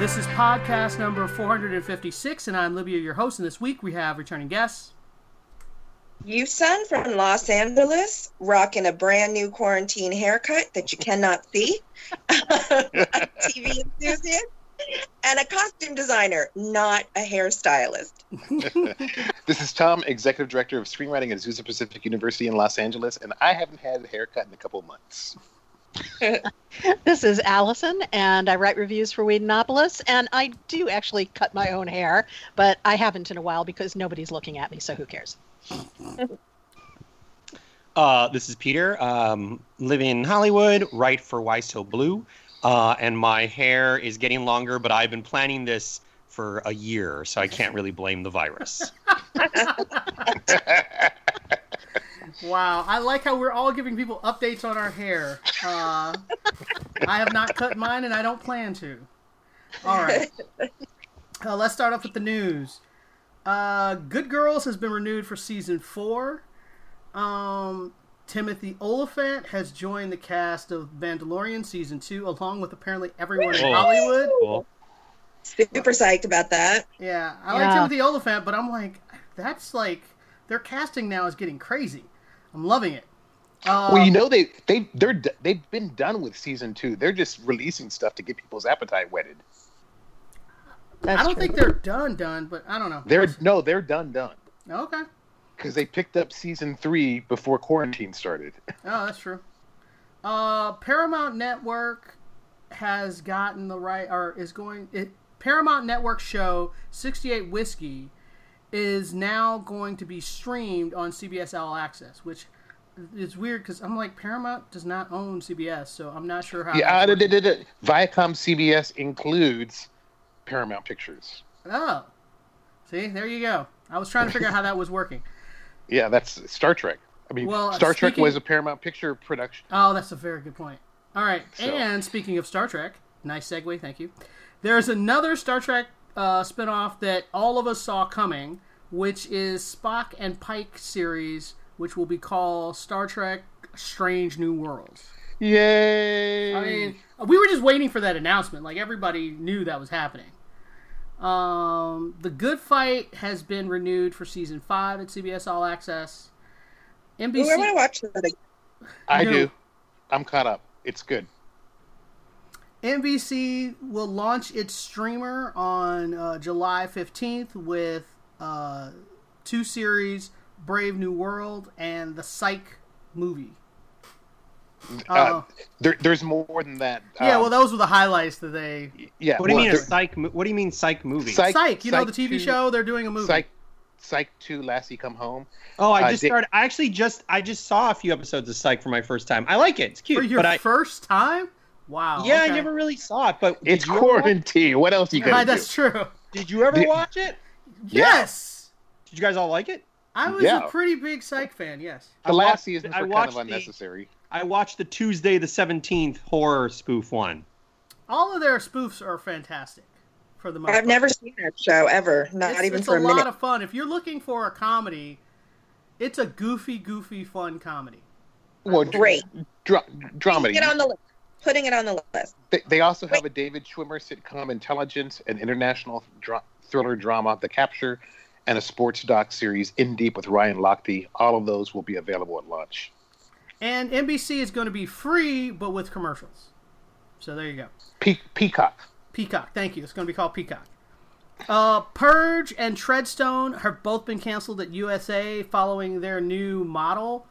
This is podcast number 456, and I'm Libya, your host. And this week we have returning guests. Yusun from Los Angeles, rocking a brand new quarantine haircut that you cannot see. a TV enthusiast. And a costume designer, not a hairstylist. This is Tom, Executive Director of Screenwriting at Azusa Pacific University in Los Angeles, and I haven't had a haircut in a couple months. this is Allison, and I write reviews for Whedonopolis, and I do actually cut my own hair, but I haven't in a while because nobody's looking at me, so who cares? Uh, this is Peter. Um, live in Hollywood, write for Why So Blue, uh, and my hair is getting longer. But I've been planning this for a year, so I can't really blame the virus. Wow, I like how we're all giving people updates on our hair. Uh, I have not cut mine, and I don't plan to. All right, uh, let's start off with the news. Uh, Good Girls has been renewed for season four. Um, Timothy Olyphant has joined the cast of Mandalorian season two, along with apparently everyone in. Hollywood. Cool. Super psyched about that. Yeah, I like Timothy Olyphant, but I'm like, that's like their casting now is getting crazy. I'm loving it. Uh, well, you know they they they're they've been done with season two. They're just releasing stuff to get people's appetite whetted. That's I don't true. think they're done, done, but I don't know. They're no, they're done done okay. because they picked up season three before quarantine started. Oh, that's true. Uh, Paramount Network has gotten the right, or is going. It, Paramount Network show 68 Whiskey is now going to be streamed on CBS All Access, which is weird because I'm like Paramount does not own CBS, so I'm not sure how. Yeah, da- da- da-. Viacom CBS includes Paramount Pictures. Oh, see, there you go. I was trying to figure out how that was working. Yeah, that's Star Trek. I mean, Well, Star Trek was a Paramount Picture production. Oh, that's a very good point. All right, So- and speaking of Star Trek, nice segue, thank you. There's another Star Trek uh, spinoff that all of us saw coming, which is Spock and Pike series, which will be called Star Trek: Strange New Worlds. Yay! I mean, we were just waiting for that announcement. Like everybody knew that was happening. Um, the Good Fight has been renewed for season five at CBS All Access. Ooh, NBC. I want to watch that. again. I No. do. I'm caught up. It's good. NBC will launch its streamer on uh, July 15th with uh, two series Brave New World and the Psych movie. Uh, Uh, there, there's more than that. yeah, Um, well, those were the highlights that they. yeah. What do you well, mean a psych? mo- What do you mean psych movie? Psych- Psych, you know, the TV 2 show, they're doing a movie. Psych, Psych Two, Lassie Come Home. oh, I uh, just Dick- started. I actually just I just saw a few episodes of Psych for my first time. I like it. It's cute, For your but I first time? Wow. yeah, okay. I never really saw it. But It's you ever watch- quarantine. What else you gonna uh, that's do? true. Did you ever watch it? Yes! Did you guys all like it? I was Yeah. a pretty big Psych fan, yes. The I Lassie watched- is I kind watched of the- unnecessary. I watched the Tuesday the seventeenth horror spoof one. All of their spoofs are fantastic for the most I've part. never seen that show ever, not it's, even it's for a a lot of fun. If you're looking for a comedy, it's a goofy, goofy, fun comedy. Well, dr- Great. dra- dramedy. Putting it on the list. Putting it on the list. They, they also have a David Schwimmer sitcom, Intelligence, an international dra- thriller drama, The Capture, and a sports doc series, In Deep with Ryan Lochte. All of those will be available at launch. And NBC is going to be free, but with commercials. So there you go. Pe- Peacock. Peacock. Thank you. It's going to be called Peacock. Uh, Purge and Treadstone have both been canceled at USA following their new model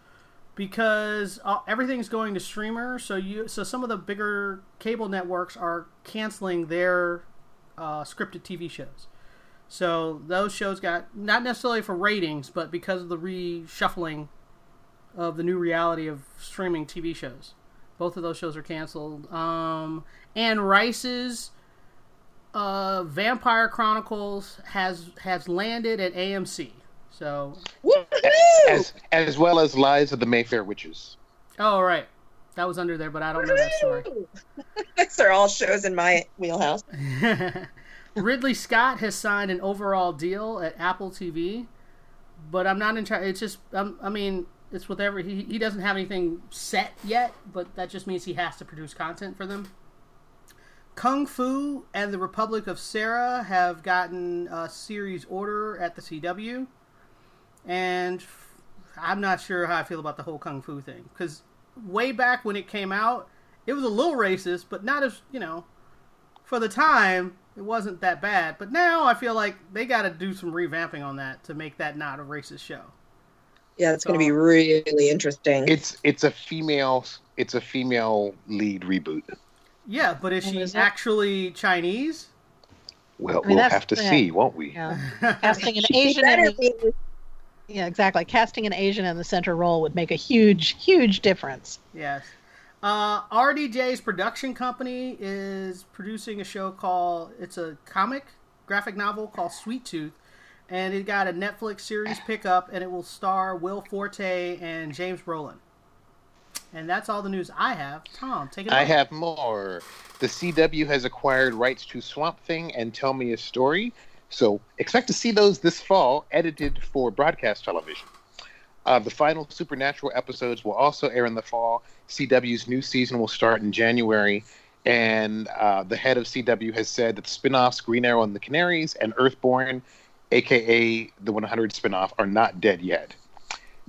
because uh, everything's going to streamer. So you, so some of the bigger cable networks are canceling their uh, scripted TV shows. So those shows got not necessarily for ratings, but because of the reshuffling of the new reality of streaming TV shows. Both of those shows are canceled. Um, Anne Rice's uh, Vampire Chronicles has has landed at AMC. So, Woohoo! As as well as Lives of the Mayfair Witches. oh right, that was under there, but I don't know that story. These are all shows in my wheelhouse. Ridley Scott has signed an overall deal at Apple TV, but I'm not entirely. It's just, um, I mean, it's whatever. He he doesn't have anything set yet, but that just means he has to produce content for them. Kung Fu and the Republic of Sarah have gotten a series order at the CW, and I'm not sure how I feel about the whole Kung Fu thing because way back when it came out, it was a little racist, but not as you know for the time, it wasn't that bad. But now I feel like they got to do some revamping on that to make that not a racist show. Yeah, it's going to be really interesting. It's it's a female it's a female lead reboot. Yeah, but is And she is that- actually Chinese? Well, I mean, we'll have to the see, won't we? Yeah. Casting an Asian better be. Yeah, exactly. Casting an Asian in the center role would make a huge, huge difference. Yes. Uh, RDJ's production company is producing a show called it's a comic graphic novel called Sweet Tooth, and it got a Netflix series pickup, and it will star Will Forte and James Brolin. And that's all the news I have. Tom, take it. I away. have more. The CW has acquired rights to Swamp Thing and Tell Me a Story, so expect to see those this fall, edited for broadcast television. Uh, the final Supernatural episodes will also air in the fall. CW's new season will start in January, and uh, the head of CW has said that the spin-offs Green Arrow and the Canaries and Earthborn, aka the 100 spin-off, are not dead yet.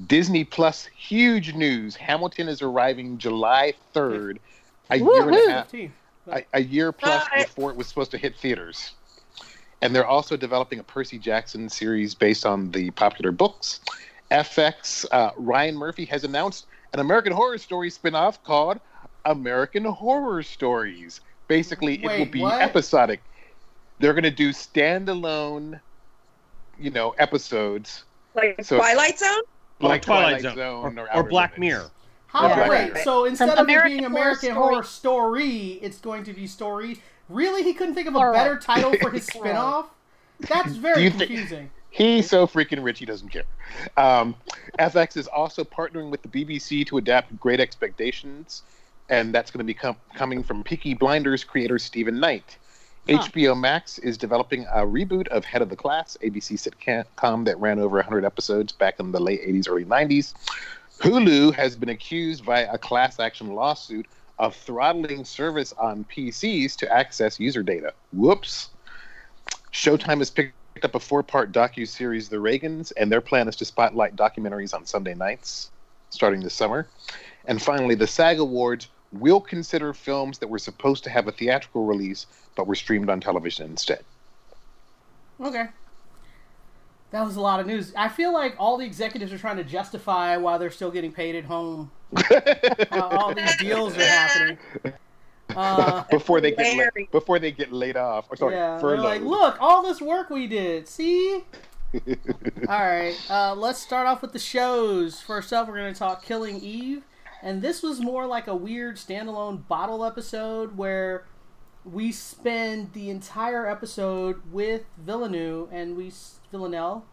Disney Plus huge news. Hamilton is arriving July 3rd, a year and a half a, a year plus Bye. before it was supposed to hit theaters. And they're also developing a Percy Jackson series based on the popular books. FX uh, Ryan Murphy has announced an American Horror Story spin-off called American Horror Stories. Basically, it will be what? episodic. They're going to do standalone, you know, episodes Like So- Twilight Zone? Like Twilight Zone, Zone or, Outer or Black Limits. Mirror. How Yeah. wait? So instead From of American being Horror American Story- Horror Story, it's going to be story. Really, he couldn't think of a Horror. better title for his spinoff. That's very you think- confusing. He's so freaking rich, he doesn't care. Um, FX is also partnering with the BBC to adapt Great Expectations, and that's going to be com- coming from Peaky Blinders creator Steven Knight. Huh. HBO Max is developing a reboot of Head of the Class, ABC sitcom that ran over 100 episodes back in the late 80s, early 90s. Hulu has been accused via a class action lawsuit of throttling service on PCs to access user data. Whoops. Showtime has picked up a four-part docu-series, The Reagans, and their plan is to spotlight documentaries on Sunday nights, starting this summer. And finally, the SAG Awards will consider films that were supposed to have a theatrical release but were streamed on television instead. Okay. That was a lot of news. I feel like all the executives are trying to justify why they're still getting paid at home. How all these deals are happening. Uh, before they get la- before they get laid off, or sorry, yeah, furloughed. like, look, all this work we did. See? all right, uh, let's start off with the shows. First up, we're going to talk Killing Eve, and this was more like a weird standalone bottle episode where we spend the entire episode with Villeneuve and we Villanelle,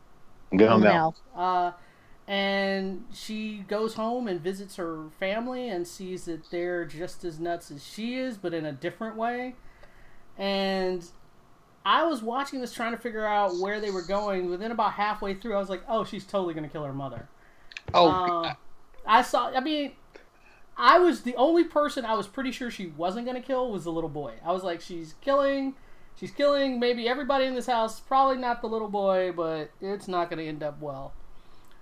Go now. Now, uh, and she goes home and visits her family and sees that they're just as nuts as she is, but in a different way. And I was watching this trying to figure out where they were going. Within about halfway through, I was like, "Oh, she's totally gonna kill her mother." Oh, Uh, I saw. I mean, I was the only person I was pretty sure she wasn't gonna kill was the little boy. I was like, "She's killing." She's killing maybe everybody in this house. Probably not the little boy, but it's not going to end up well.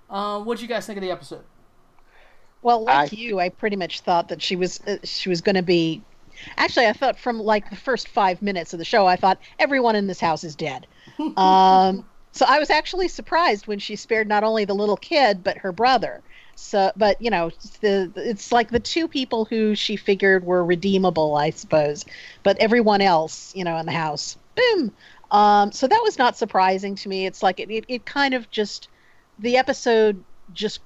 Um, what do you guys think of the episode? well, like I- you, I pretty much thought that she was uh, she was going to be. Actually, I thought from like the first five minutes of the show, I thought everyone in this house is dead. um, so I was actually surprised when she spared not only the little kid but her brother. So, but you know, the it's like the two people who she figured were redeemable, I suppose. But everyone else, you know, in the house, boom. Um, so that was not surprising to me. It's like it, it, it kind of just the episode just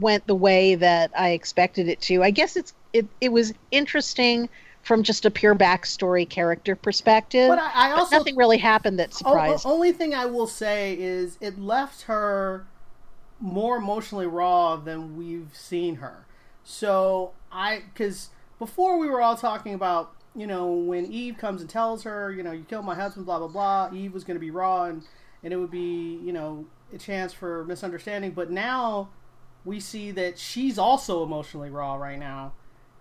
went the way that I expected it to. I guess it's it it was interesting from just a pure backstory character perspective. But I, I But also nothing really happened that surprised. o- only thing I will say is it left her more emotionally raw than we've seen her. So I, because before we were all talking about, you know, when Eve comes and tells her, you know, you killed my husband, blah blah blah. Eve was going to be raw, and and it would be, you know, chance for misunderstanding. But now we see that she's also emotionally raw right now,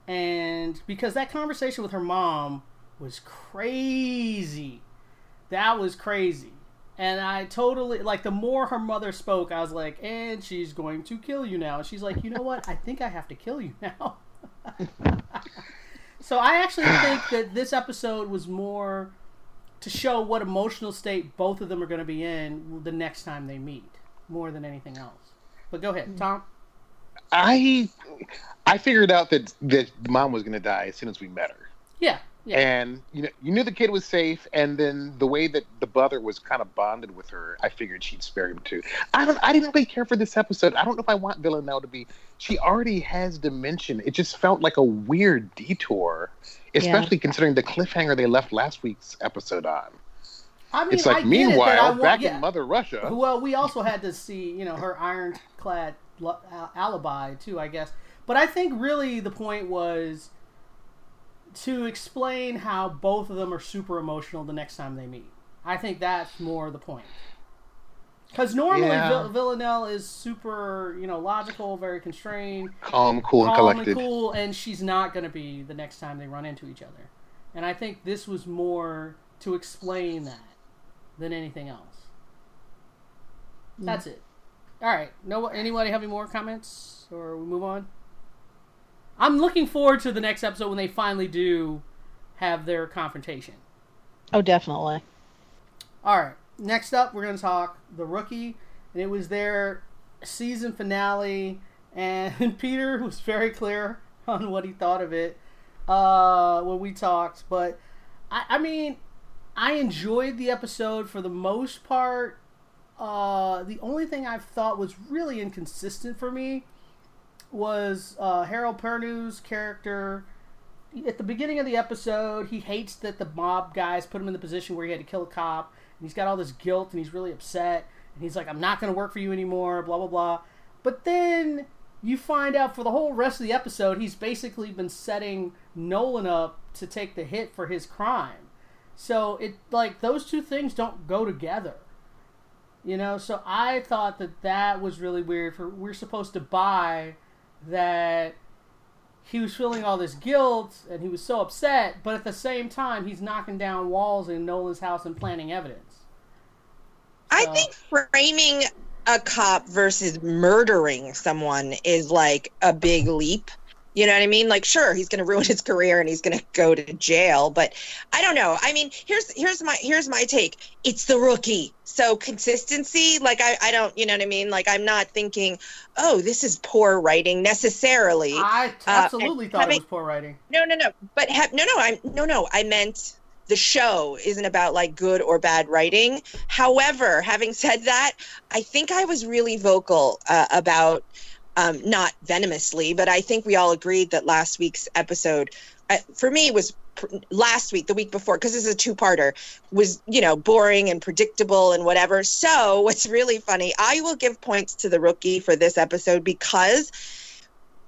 and because that conversation with her mom was crazy that was crazy. And I totally like the more her mother spoke, I was like, and she's going to kill you now. And she's like, you know what? I think I have to kill you now. so I actually think that this episode was more to show what emotional state both of them are going to be in the next time they meet, more than anything else. But go ahead, Tom. I I figured out that that mom was going to die as soon as we met her. Yeah, yeah. And you know, you knew the kid was safe, and then the way that the brother was kind of bonded with her, I figured she'd spare him too. I don't, I didn't really care for this episode. I don't know if I want Villanelle to be. She already has dimension. It just felt like a weird detour, especially considering the cliffhanger they left last week's episode on. I mean, it's I like, it I meanwhile, want- back yeah. in Mother Russia, Well, we also had to see, you know, her ironclad alibi too, I guess. But I think really the point was to explain how both of them are super emotional the next time they meet. I think that's more the point. Because normally Yeah. Vill- Villanelle is super, you know, logical, very constrained, calm, cool, and collected. and cool, and she's not going to be the next time they run into each other. And I think this was more to explain that than anything else. That's it. All right. No, anybody have any more comments, or we move on? I'm looking forward to the next episode when they finally do have their confrontation. oh, definitely. All right. Next up, we're going to talk the rookie, and it was their season finale, and Peter was very clear on what he thought of it uh, when we talked. But I, I mean, I enjoyed the episode for the most part. Uh, the only thing I thought was really inconsistent for me was uh, Harold Perrineau's character at the beginning of the episode, he hates that the mob guys put him in the position where he had to kill a cop, and he's got all this guilt, and he's really upset, and he's like, "I'm not going to work for you anymore," blah blah blah. But then you find out for the whole rest of the episode, he's basically been setting Nolan up to take the hit for his crime. So it like those two things don't go together. You know, so I thought that that was really weird. For we're supposed to buy that he was feeling all this guilt and he was so upset, but at the same time, he's knocking down walls in Nolan's house and planting evidence. I think framing a cop versus murdering someone is like a big leap. You know what I mean? Like, sure, he's going to ruin his career and he's going to go to jail, but I don't know. I mean, here's here's my here's my take. It's the rookie, so consistency. Like, I I don't, you know what I mean? Like, I'm not thinking, oh, this is poor writing necessarily. I absolutely thought having- it was poor writing. No, no, no. But ha- no, no. I'm no, no. I meant the show isn't about like good or bad writing. However, having said that, I think I was really vocal uh, about um, not venomously, but I think we all agreed that last week's episode, uh, for me, was pr- last week, the week before, because this is a two-parter, was you know boring and predictable and whatever. So what's really funny, I will give points to the rookie for this episode because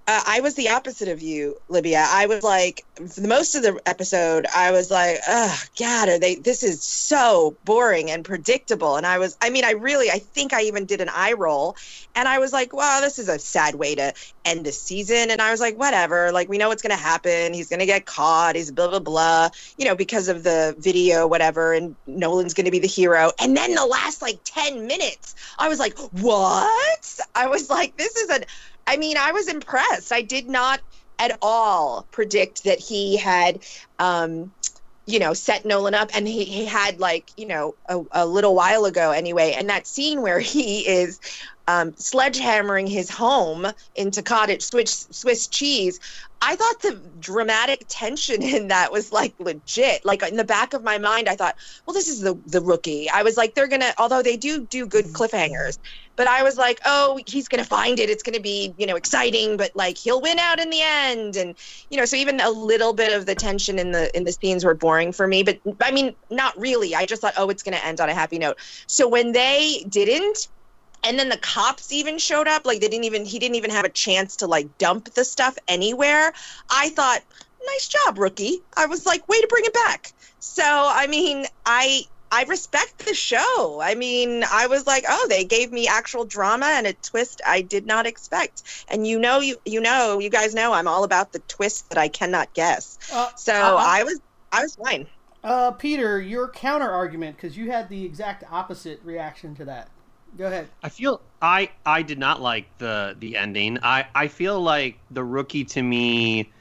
uh, I was the opposite of you, Libya. I was like, for the most of the episode, I was like, oh, God, are they, this is so boring and predictable. And I was, I mean, I really, I think I even did an eye roll. And I was like, wow, this is a sad way to end the season. And I was like, whatever, like, we know what's going to happen. He's going to get caught. He's blah, blah, blah, you know, because of the video, whatever. And Nolan's going to be the hero. And then the last like 10 minutes, I was like, what? I was like, this is an, I mean, I was impressed. I did not at all predict that he had, um, you know, set Nolan up, and he, he had like, you know, a, a little while ago anyway. And that scene where he is um, sledgehammering his home into cottage Swiss Swiss cheese. I thought the dramatic tension in that was like legit. Like in the back of my mind, I thought, well, this is the the rookie. I was like, they're gonna, although they do do good cliffhangers, but I was like, oh, he's gonna find it. It's gonna be, you know, exciting, but like he'll win out in the end. And you know, so even a little bit of the tension in the in the scenes were boring for me. But I mean, not really. I just thought, oh, it's gonna end on a happy note. So when they didn't, and then the cops even showed up. Like they didn't even he didn't even have a chance to like dump the stuff anywhere. I thought nice job rookie. I was like way to bring it back. So i mean i i respect the show. I mean i was like oh they gave me actual drama and a twist i did not expect. And you know you you know you guys know i'm all about the twist that i cannot guess. Uh, so uh, i was i was fine. Uh, Peter, your counter argument because you had the exact opposite reaction to that. Go ahead. I feel I I did not like the the ending. I I feel like the rookie to me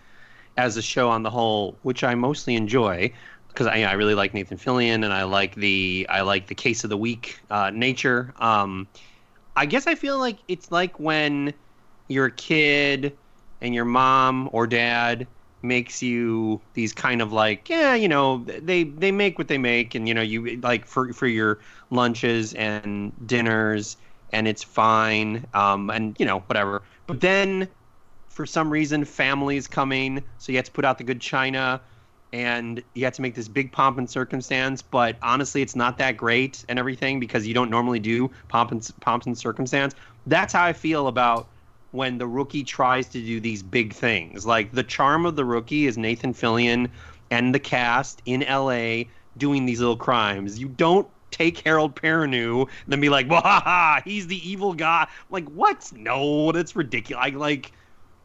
as a show on the whole, which I mostly enjoy because I I really like Nathan Fillion and I like the I like the case of the week uh, nature. Um, I guess I feel like it's like when you're a kid and your mom or dad makes you these kind of like yeah you know they they make what they make and you know you like for for your lunches and dinners and it's fine um and you know whatever. But then for some reason families coming so you have to put out the good china and you have to make this big pomp and circumstance. But honestly it's not that great and everything because you don't normally do pomp and pomps and circumstance. That's how i feel about when the rookie tries to do these big things. Like the charm of the rookie is Nathan Fillion and the cast in LA doing these little crimes. You don't take Harold Perrineau and then be like, "Wahaha, he's the evil guy." Like, what? No, that's ridiculous. I, like,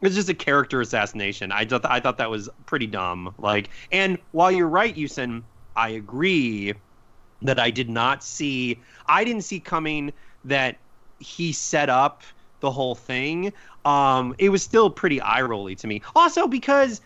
it's just a character assassination. I just I thought that was pretty dumb. Like, and while you're right, Houston, I agree that I did not see. I didn't see coming that he set up the whole thing. Um, it was still pretty eye rolly to me. Also because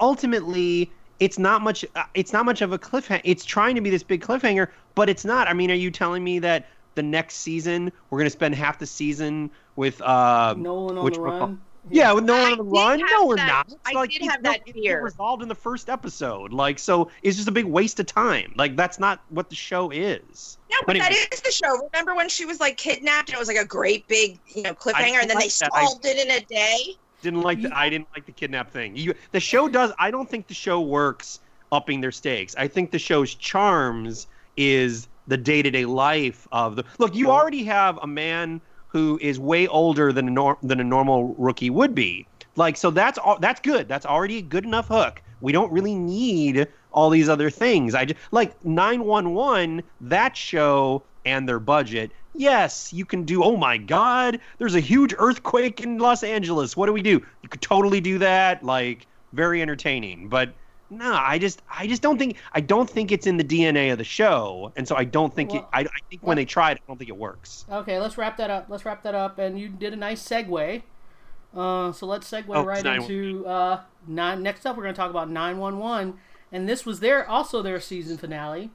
ultimately it's not much. uh, It's not much of a cliffhanger. It's trying to be this big cliffhanger, but it's not. I mean, are you telling me that the next season we're going to spend half the season with uh, Nolan on which the run. Yeah, with no one I on the did run. have No, we're that- not. It's I like, did have that it's fear. resolved in the first episode. Like, so it's just a big waste of time. Like, that's not what the show is. No, But but anyway. is the show. Remember when she was like kidnapped and it was like a great big, you know, cliffhanger, and then they like that. I- solved it in a day? Didn't like the. I didn't like the kidnap thing. You, the show does. I don't think the show works upping their stakes. I think the show's charms is the day to day life of the. Look, you already have a man who is way older than a nor- than a normal rookie would be. Like, so that's all. That's good. That's already a good enough hook. We don't really need all these other things. I just like 911. That show and their budget. Yes, you can do. Oh my God, there's a huge earthquake in Los Angeles. What do we do? You could totally do that. Like, very entertaining. But no, I just, I just don't think, I don't think it's in the DNA of the show, and so I don't think it. I, I think when they tried, I don't think it works. Okay, let's wrap that up. Let's wrap that up. And you did a nice segue. Uh, so let's segue Oh, right into uh, nine. Next up, we're going to talk about 911, and this was their also their season finale.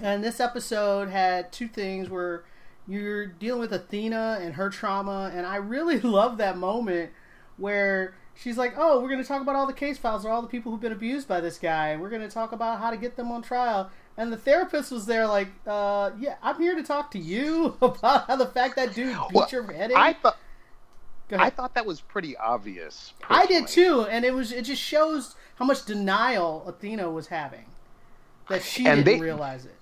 And this episode had two things where you're dealing with Athena and her trauma, and I really love that moment where she's like, "Oh, we're going to talk about all the case files or all the people who've been abused by this guy, we're going to talk about how to get them on trial." And the therapist was there, like, uh, "Yeah, I'm here to talk to you about how the fact that dude beat Well, your head in." I thought I thought that was pretty obvious. I did too, and it was it just shows how much denial Athena was having that she And didn't they- realize it.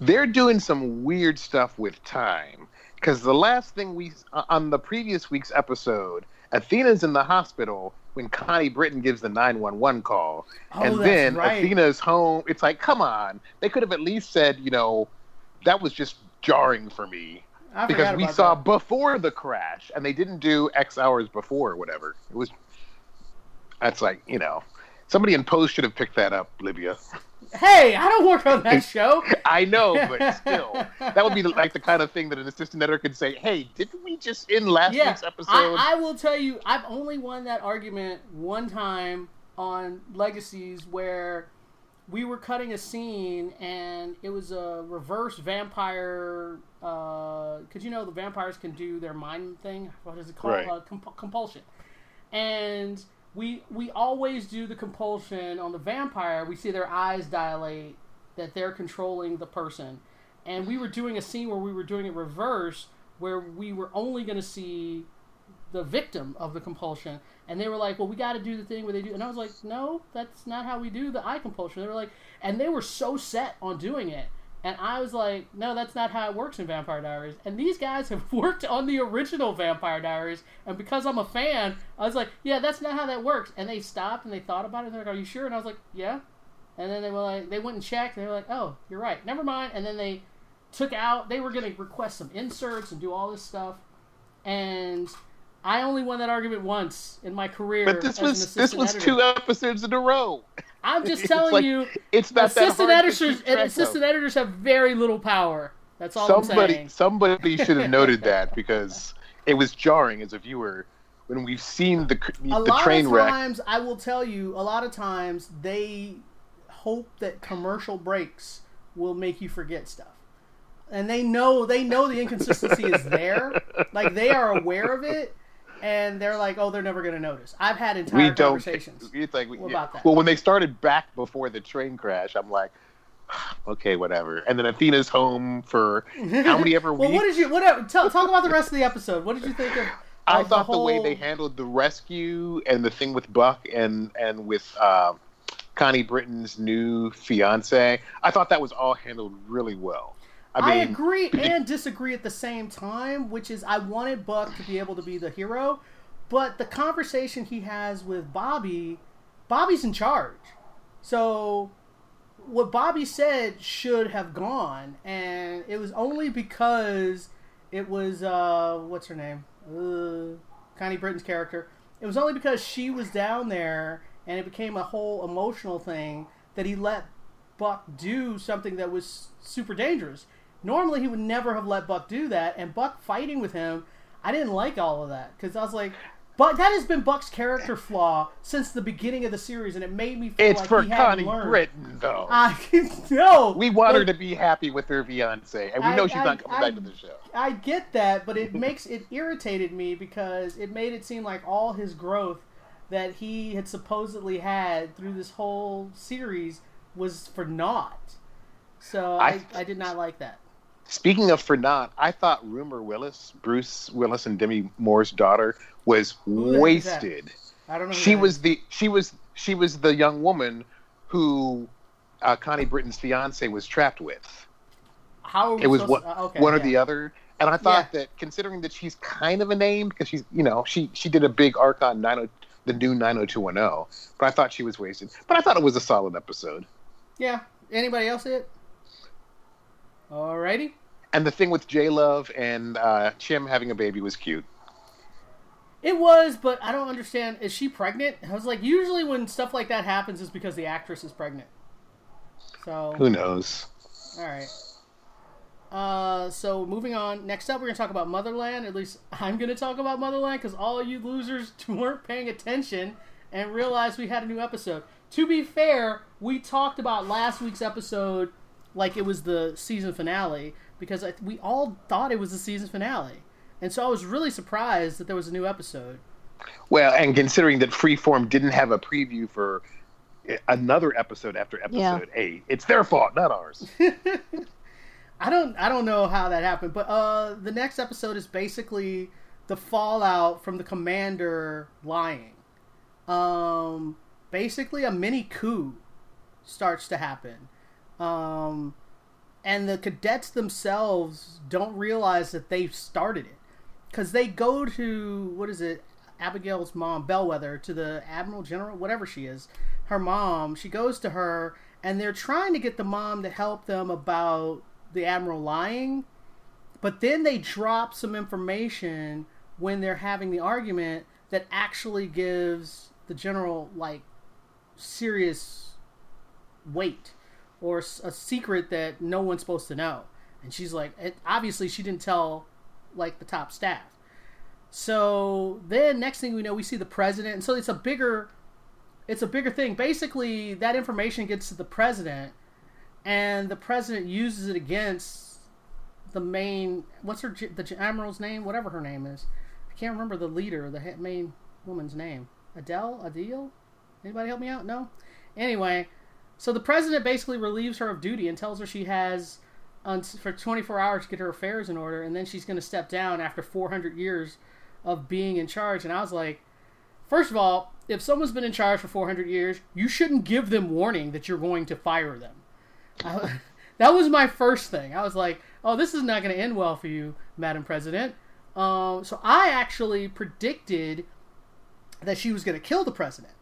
They're doing some weird stuff with time because the last thing we on the previous week's episode, Athena's in the hospital when Connie Britton gives the nine one one call, Oh, and then right. Athena's home. It's like, come on, they could have at least said, you know, that was just jarring for me I because we saw that. before the crash, and they didn't do X hours before or whatever. It was. That's like you know, somebody in post should have picked that up, Libya. Hey, I don't work on that show. I know, but still, that would be the, like the kind of thing that an assistant editor could say, "Hey, didn't we just in last yeah, week's episode?" I, I will tell you, I've only won that argument one time on Legacies where we were cutting a scene and it was a reverse vampire because you know the vampires can do their mind thing what is it called Right. uh, comp- compulsion and we we always do the compulsion on the vampire. We see their eyes dilate that they're controlling the person. And we were doing a scene where we were doing it reverse where we were only going to see the victim of the compulsion. And they were like well we got to do the thing where they do and i was like no that's not how we do the eye compulsion. They were like and they were so set on doing it and i was like no that's not how it works in vampire diaries. And these guys have worked on the original vampire diaries. And because i'm a fan i was like yeah that's not how that works. And they stopped and they thought about it. And they're like are you sure? And i was like yeah. And then they were like they went and checked and they were like oh you're right. Never mind. And then they took out they were going to request some inserts and do all this stuff. And I only won that argument once in my career. But this as an was this was editor. two episodes in a row. I'm just telling like- you, It's not assistant to editors track of. assistant editors have very little power. That's all I'm somebody saying. somebody should have noted that because it was jarring as a viewer when we've seen the A the lot train of times, I will tell you, a lot of times they hope that commercial breaks will make you forget stuff. And they know they know the inconsistency is there. Like they are aware of it and they're like, "Oh, they're never going to notice." I've had entire we don't. conversations. It's like we- about that? Well, when they started back before the train crash, I'm like, okay, whatever. And then Athena's home for how many ever well, weeks? what did you? What? Tell, talk about the rest of the episode. What did you think of? I of thought the, way they handled the rescue and the thing with Buck and and with um, Connie Britton's new fiance, I thought that was all handled really well. I I, agree and disagree at the same time, which is I wanted Buck to be able to be the hero, but the conversation he has with Bobby, Bobby's in charge. So what Bobby said should have gone, and it was only because it was uh, what's her name, uh, Connie Britton's character. It was only because she was down there, and it became a whole emotional thing that he let Buck do something that was super dangerous. Normally, he would never have let Buck do that, and Buck fighting with him, I didn't like all of that because I was like, but that has been Buck's character flaw since the beginning of the series, and it made me feel it's like for he Connie learned. Britton, though. I no. we want her to be happy with her fiance, and we I- know she's I- not coming I- back to the show. I get that, but it makes it irritated me because it made it seem like all his growth that he had supposedly had through this whole series was for naught. So I- I did not like that. Speaking of for not, I thought Rumor Willis, Bruce Willis, and Demi Moore's daughter, was Who the is that? wasted. I don't know. She was is. the she was she was the young woman who uh, Connie Britton's fiance was trapped with. How It was one, to- uh, okay, one or the other. And I thought that considering that she's kind of a name because she's you know she she did a big arc on 90 the new 90210, but I thought she was wasted. But I thought it was a solid episode. Yeah. Anybody else see it? Alrighty. And the thing with J Love and uh, Chim having a baby was cute. It was, but I don't understand. Is she pregnant? I was like, usually when stuff like that happens, is because the actress is pregnant. So Who knows? All right. Uh, so moving on. Next up, we're gonna talk about Motherland. At least I'm gonna talk about Motherland because all you losers weren't paying attention and realized we had a new episode. To be fair, we talked about last week's episode like it was the season finale because I, we all thought it was the season finale, and so I was really surprised that there was a new episode. Well, and considering that Freeform didn't have a preview for another episode after episode eight, it's their fault, not ours. I don't I don't know how that happened, but uh the next episode is basically the fallout from the commander lying. Um basically a mini coup starts to happen. Um and the cadets themselves don't realize that they've started it. Cuz they go to what is it Abigail's mom Bellweather to the Admiral General whatever she is her mom. She goes to her and they're trying to get the mom to help them about the admiral lying. But then they drop some information when they're having the argument that actually gives the general like serious weight or a secret that no one's supposed to know and she's like obviously she didn't tell like the top staff so then next thing we know we see the president and so it's a bigger it's a bigger thing. Basically, that information gets to the president, and the president uses it against the main. What's her the admiral's name? Whatever her name is, I can't remember the leader, the main woman's name. Adele, Adele. Anybody help me out? No. Anyway, so the president basically relieves her of duty and tells her she has for 24 hours to get her affairs in order, and then she's going to step down after 400 years of being in charge. And I was like, first of all, if someone's been in charge for 400 years, you shouldn't give them warning that you're going to fire them. That was my first thing. I was like, oh, this is not going to end well for you, Madam President. Um, so I actually predicted that she was going to kill the president.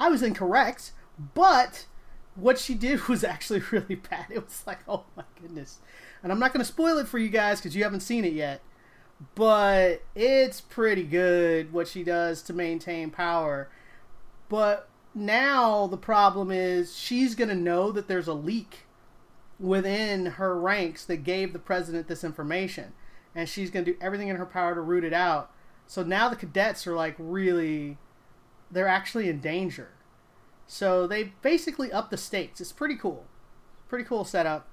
I was incorrect, but what she did was actually really bad. It was like, oh my goodness. And I'm not going to spoil it for you guys because you haven't seen it yet, but it's pretty good what she does to maintain power. But now the problem is she's going to know that there's a leak within her ranks that gave the president this information. And she's going to do everything in her power to root it out. So now the cadets are like really, they're actually in danger. So they basically up the stakes. It's pretty cool. Pretty cool setup.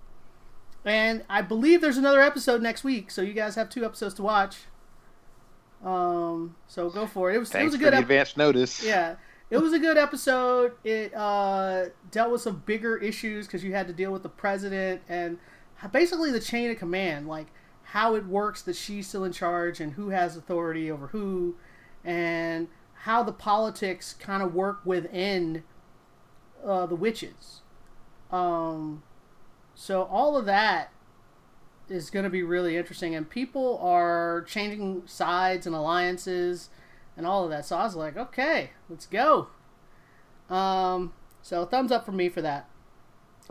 And I believe there's another episode next week, so you guys have two episodes to watch. Um, so go for it. It was Thanks it was a good ep- advance notice. yeah, it was a good episode. It uh, dealt with some bigger issues because you had to deal with the president and basically the chain of command, like how it works that she's still in charge and who has authority over who, and how the politics kind of work within uh, the witches. Um, so all of that is going to be really interesting, and people are changing sides and alliances and all of that. So I was like, okay, let's go. Um, so thumbs up for me for that.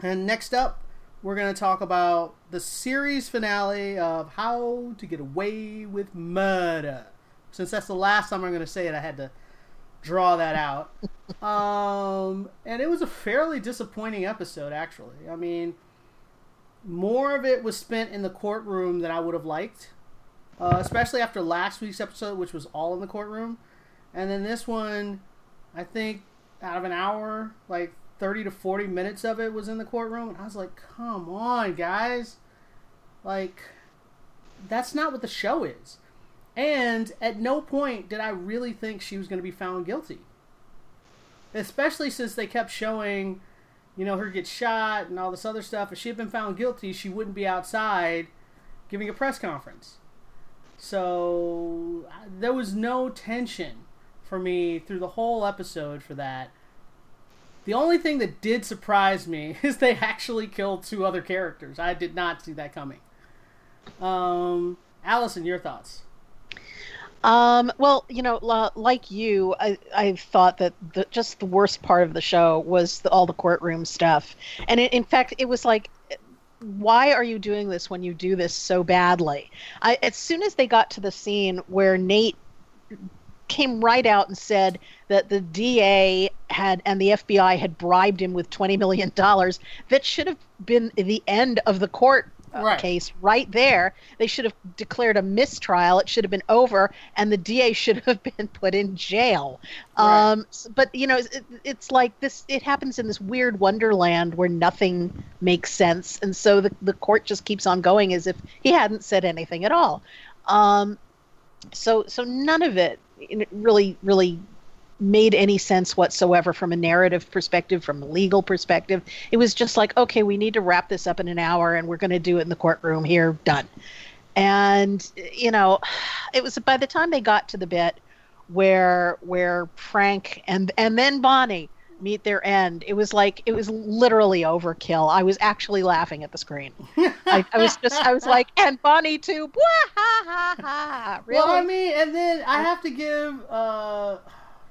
And next up, we're going to talk about the series finale of How to Get Away with Murder. Since that's the last time I'm going to say it, I had to draw that out. um, and it was a fairly disappointing episode, actually. I mean, more of it was spent in the courtroom than I would have liked, uh, especially after last week's episode, which was all in the courtroom. And then this one, I think out of an hour, like 30 to 40 minutes of it was in the courtroom. And I was like, come on, guys. Like, that's not what the show is. And at no point did I really think she was going to be found guilty. Especially since they kept showing, you know, her get shot and all this other stuff. If she had been found guilty, she wouldn't be outside giving a press conference. So there was no tension for me through the whole episode for that. The only thing that did surprise me is they actually killed two other characters. I did not see that coming. Um, Allison, your thoughts? Um, well, you know, like you, I, I thought that the, just the worst part of the show was the, all the courtroom stuff. And it, in fact, it was like, why are you doing this when you do this so badly? I, as soon as they got to the scene where Nate came right out and said that the DA had and the FBI had bribed him with $20 million, that should have been the end of the court Right. case right there. They should have declared a mistrial. It should have been over, and the DA should have been put in jail. Right. Um, but you know, it, it's like this. It happens in this weird wonderland where nothing makes sense, and so the the court just keeps on going as if he hadn't said anything at all. Um, so so none of it really really made any sense whatsoever from a narrative perspective from a legal perspective. It was just like okay we need to wrap this up in an hour and we're going to do it in the courtroom here. Done. And you know it was by the time they got to the bit where where frank and and then bonnie meet their end it was like it was literally overkill. I was actually laughing at the screen. I, I was just i was like and bonnie too. Bwah, ha, ha, ha. really? Well, I mean, and then I have to give, uh,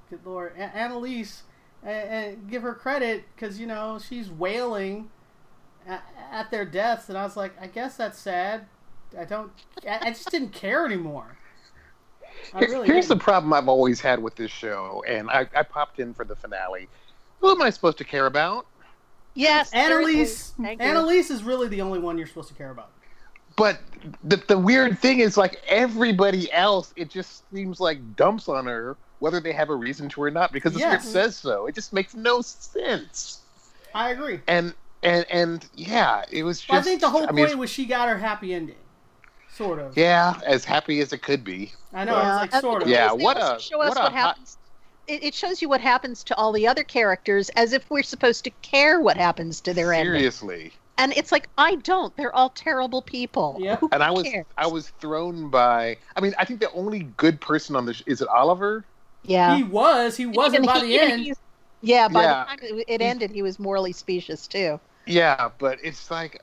good lord, A- Annalise, and, and give her credit because you know she's wailing at, at their deaths, and I was like, I guess that's sad. I don't, I, I just didn't care anymore. I Here- really Here's the didn't. problem I've always had with this show, and I, I popped in for the finale. Who am I supposed to care about? yes Annalise. seriously. Annalise is really the only one you're supposed to care about. But the, the weird thing is, like everybody else, it just seems like dumps on her whether they have a reason to or not, because the Yes. script says so. It just makes no sense. I agree. And and and yeah, it was just. Well, I think the whole I mean, point was she got her happy ending, sort of. yeah, as happy as it could be. I know. Yeah, It's like sort of. Yeah, what a- show us what a what happens. It, it shows you what happens to all the other characters, as if we're supposed to care what happens to their ending. Seriously. And it's like I don't. They're all terrible people. Yeah. Who And I was cares? I was thrown by. I mean, I think the only good person on the sh- is it Oliver. Yeah. He was. He wasn't by he- the end. Yeah, by Yeah. the time it, it ended, he was morally specious too. Yeah, but it's like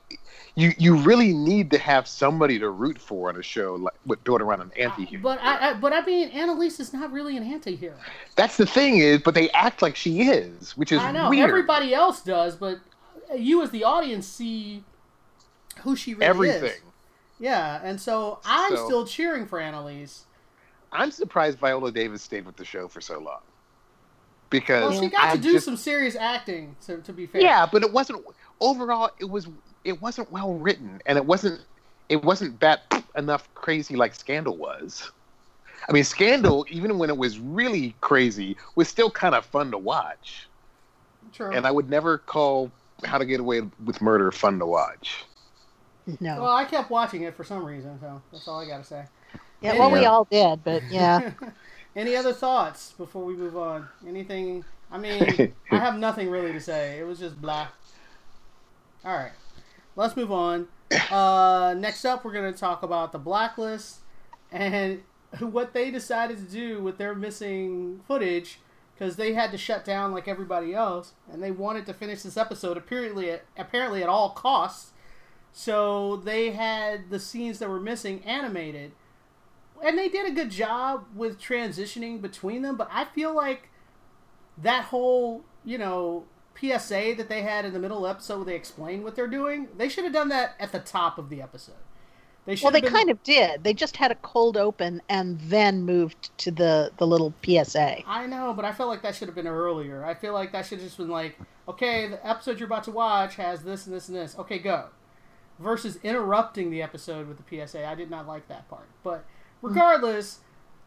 you you really need to have somebody to root for on a show like with doing around an anti-hero. But I, I, but I mean, Annalise is not really an anti-hero. That's the thing is, but they act like she is, which is I know weird. everybody else does, but you as the audience see who she really Everything. is. Everything. Yeah, and so I'm So- still cheering for Annalise. I'm surprised Viola Davis stayed with the show for so long. Because Well, she got I to do just- some serious acting. To, to be fair, Yeah, but it wasn't overall. It was it wasn't well written, and it wasn't it wasn't that enough crazy like Scandal was. I mean, Scandal, even when it was really crazy, was still kind of fun to watch. true. And I would never call How to Get Away with Murder fun to watch. No. well, I kept watching it for some reason, so that's all I got to say. Yeah, well, we all did, but yeah. Any other thoughts before we move on? Anything? I mean, I have nothing really to say. It was just blah. All right, let's move on. Uh, next up, we're going to talk about the blacklist and what they decided to do with their missing footage because they had to shut down like everybody else, and they wanted to finish this episode apparently at, apparently at all costs. So they had the scenes that were missing animated and they did a good job with transitioning between them but i feel like that whole you know psa that they had in the middle episode where they explained what they're doing they should have done that at the top of the episode. They should Well, they been, kind of did. They just had a cold open and then moved to the the little PSA. i know but i felt like that should have been earlier. I feel like that should have just been like okay the episode you're about to watch has this and this and this. Okay go. Versus interrupting the episode with the psa i did not like that part. But regardless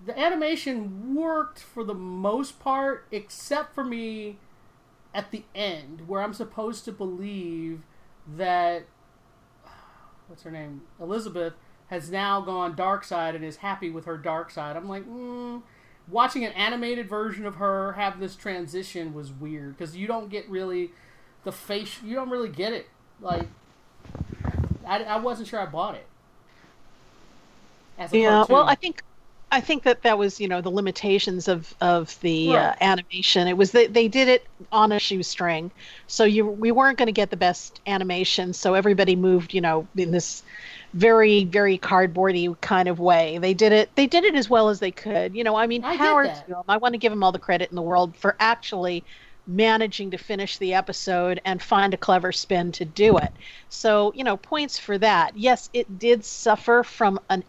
the animation worked for the most part except for me at the end where i'm supposed to believe that what's her name? Elizabeth has now gone dark side and is happy with her dark side i'm like mm, watching an animated version of her have this transition was weird because you don't get really the face you don't really get it. Like i, I wasn't sure i bought it as a Yeah. cartoon. Well, I think I think that that was you know the limitations of of the uh, animation. It was that they did it on a shoestring, so you we weren't going to get the best animation. So everybody moved you know in this very very cardboardy kind of way. They did it. They did it as well as they could. You know, I mean, I get power that. to them. I want to give them all the credit in the world for actually managing to finish the episode and find a clever spin to do it. So, you know, points for that. Yes, it did suffer from an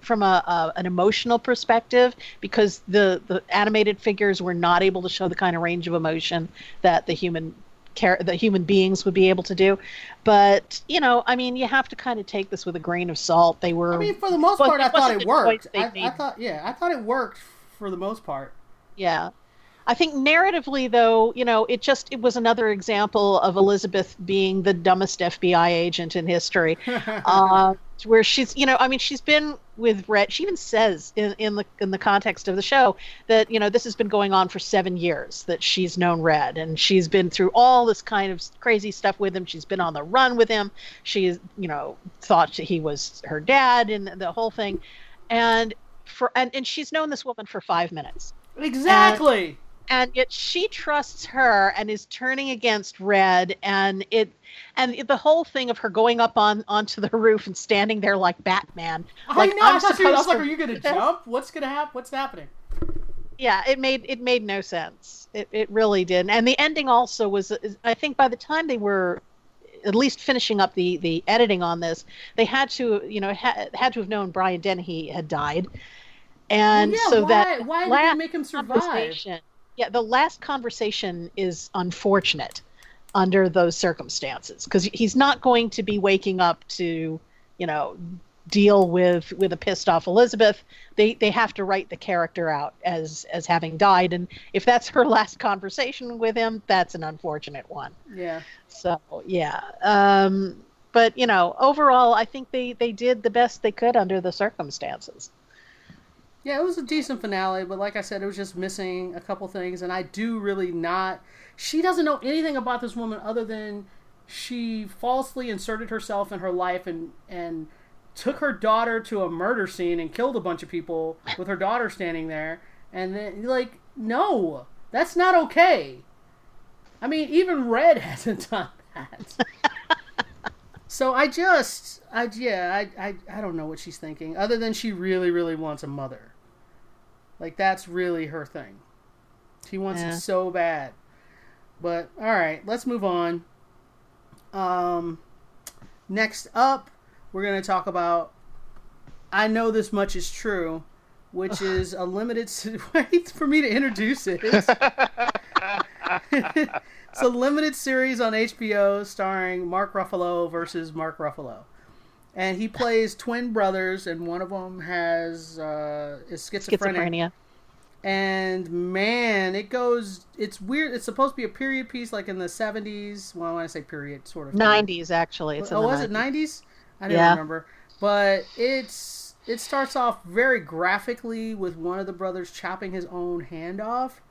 from a, an emotional perspective because the the animated figures were not able to show the kind of range of emotion that the human care the human beings would be able to do. But, you know, I mean, you have to kind of take this with a grain of salt. They were I mean, for the most part, I thought it worked. I, I thought, yeah, I thought it worked for the most part. Yeah. I think narratively, though, you know, it just it was another example of Elizabeth being the dumbest FBI agent in history, uh, where she's, you know, I mean, she's been with Red. She even says in, in the in the context of the show that you know this has been going on for seven years that she's known Red, and she's been through all this kind of crazy stuff with him. She's been on the run with him. She's, you know, thought he was her dad and the whole thing, and for and, and she's known this woman for five minutes exactly. and yet she trusts her and is turning against red and it and the whole thing of her going up on onto the roof and standing there like batman like I know. i I'm thought you, I was like, "Are you going to jump? What's to happen? What's happening?" yeah it made it made no sense it, it really didn't. and the ending also was i think by the time they were at least finishing up the the editing on this they had to you know ha- had to have known brian dennehy had died and yeah, so why, that why did they make him survive? Yeah, the last conversation is unfortunate under those circumstances because he's not going to be waking up to, you know, deal with with a pissed off Elizabeth. They they have to write the character out as as having died, and if that's her last conversation with him, that's an unfortunate one. Yeah. So yeah, um, but you know, overall, I think they they did the best they could under the circumstances. Yeah, it was a decent finale, but like I said, it was just missing a couple things, and I do really not. She doesn't know anything about this woman other than she falsely inserted herself in her life and and took her daughter to a murder scene and killed a bunch of people with her daughter standing there, and then like, no, that's not okay. I mean, even Red hasn't done that. so I just, I yeah, I, I I don't know what she's thinking, other than she really, really wants a mother. Like that's really her thing. She wants Yeah. it so bad. But all right, let's move on. Um, next up, we're gonna talk about. I know this much is true, which is a limited. Wait for me to introduce it. it's a limited series on HBO starring Mark Ruffalo versus Mark Ruffalo, and he plays twin brothers, and one of them has uh, is schizophrenic. Schizophrenia. And man, it goes. It's weird. It's supposed to be a period piece, like in the seventies. Well, when I say period, sort of. 90s actually. It's oh, was it 90s. I don't Yeah. remember. But it's it starts off very graphically with one of the brothers chopping his own hand off,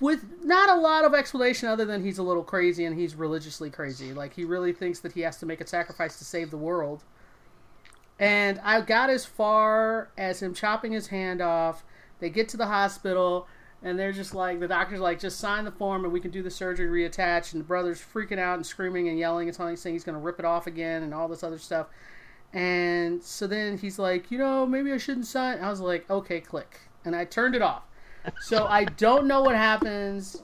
with not a lot of explanation other than he's a little crazy and he's religiously crazy. Like he really thinks that he has to make a sacrifice to save the world. And I got as far as him chopping his hand off. They get to the hospital and they're just like the doctor's like just sign the form and we can do the surgery reattach and the brother's freaking out and screaming and yelling and telling saying he's going to rip it off again and all this other stuff and so then he's like you know maybe i shouldn't sign i was like okay click and i turned it off so i don't know what happens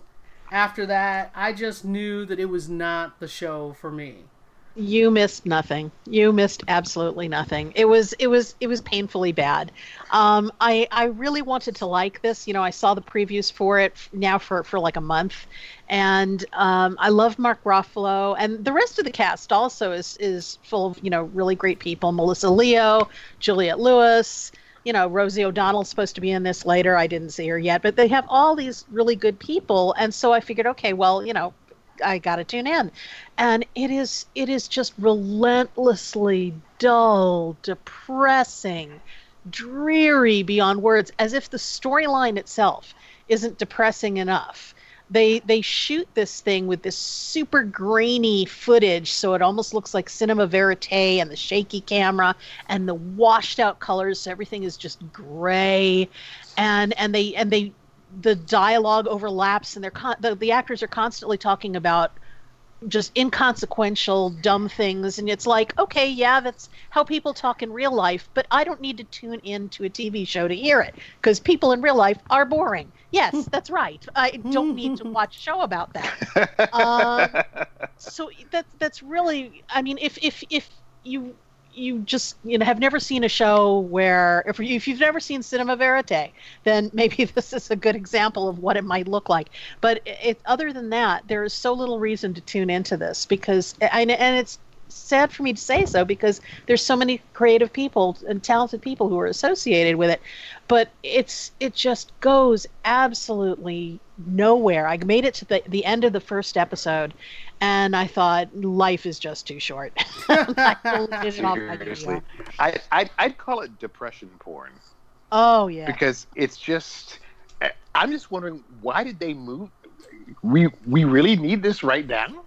after that i just knew that it was not the show for me You missed nothing. You missed absolutely nothing. It was it was it was painfully bad. Um, I I really wanted to like this. You know, I saw the previews for it now for for like a month, and um, I love Mark Ruffalo, and the rest of the cast also is is full of you know really great people. Melissa Leo, Juliette Lewis. You know, Rosie O'Donnell's supposed to be in this later. I didn't see her yet, but they have all these really good people, and so I figured, okay, well, you know, I got to tune in. And it is it is just relentlessly dull, depressing, dreary beyond words as if the storyline itself isn't depressing enough. They they shoot this thing with this super grainy footage so it almost looks like cinema verite and the shaky camera and the washed out colors so everything is just gray. And and they and they the dialogue overlaps and they're con- the, the actors are constantly talking about just inconsequential dumb things. And it's like okay yeah that's how people talk in real life but i don't need to tune in to a tv show to hear it because people in real life are boring yes that's right. I don't need to watch a show about that. Um, so that that's really i mean if if if you you just you know have never seen a show where if if you've never seen cinema verite then maybe this is a good example of what it might look like. But it, other than that there is so little reason to tune into this because and, and it's sad for me to say so because there's so many creative people and talented people who are associated with it but it's it just goes absolutely nowhere i made it to the, the end of the first episode and i thought life is just too short I deleted it off my Seriously. I, I I'd call it depression porn oh yeah because it's just. Eh, I'm just wondering why did they move? We we really need this right now.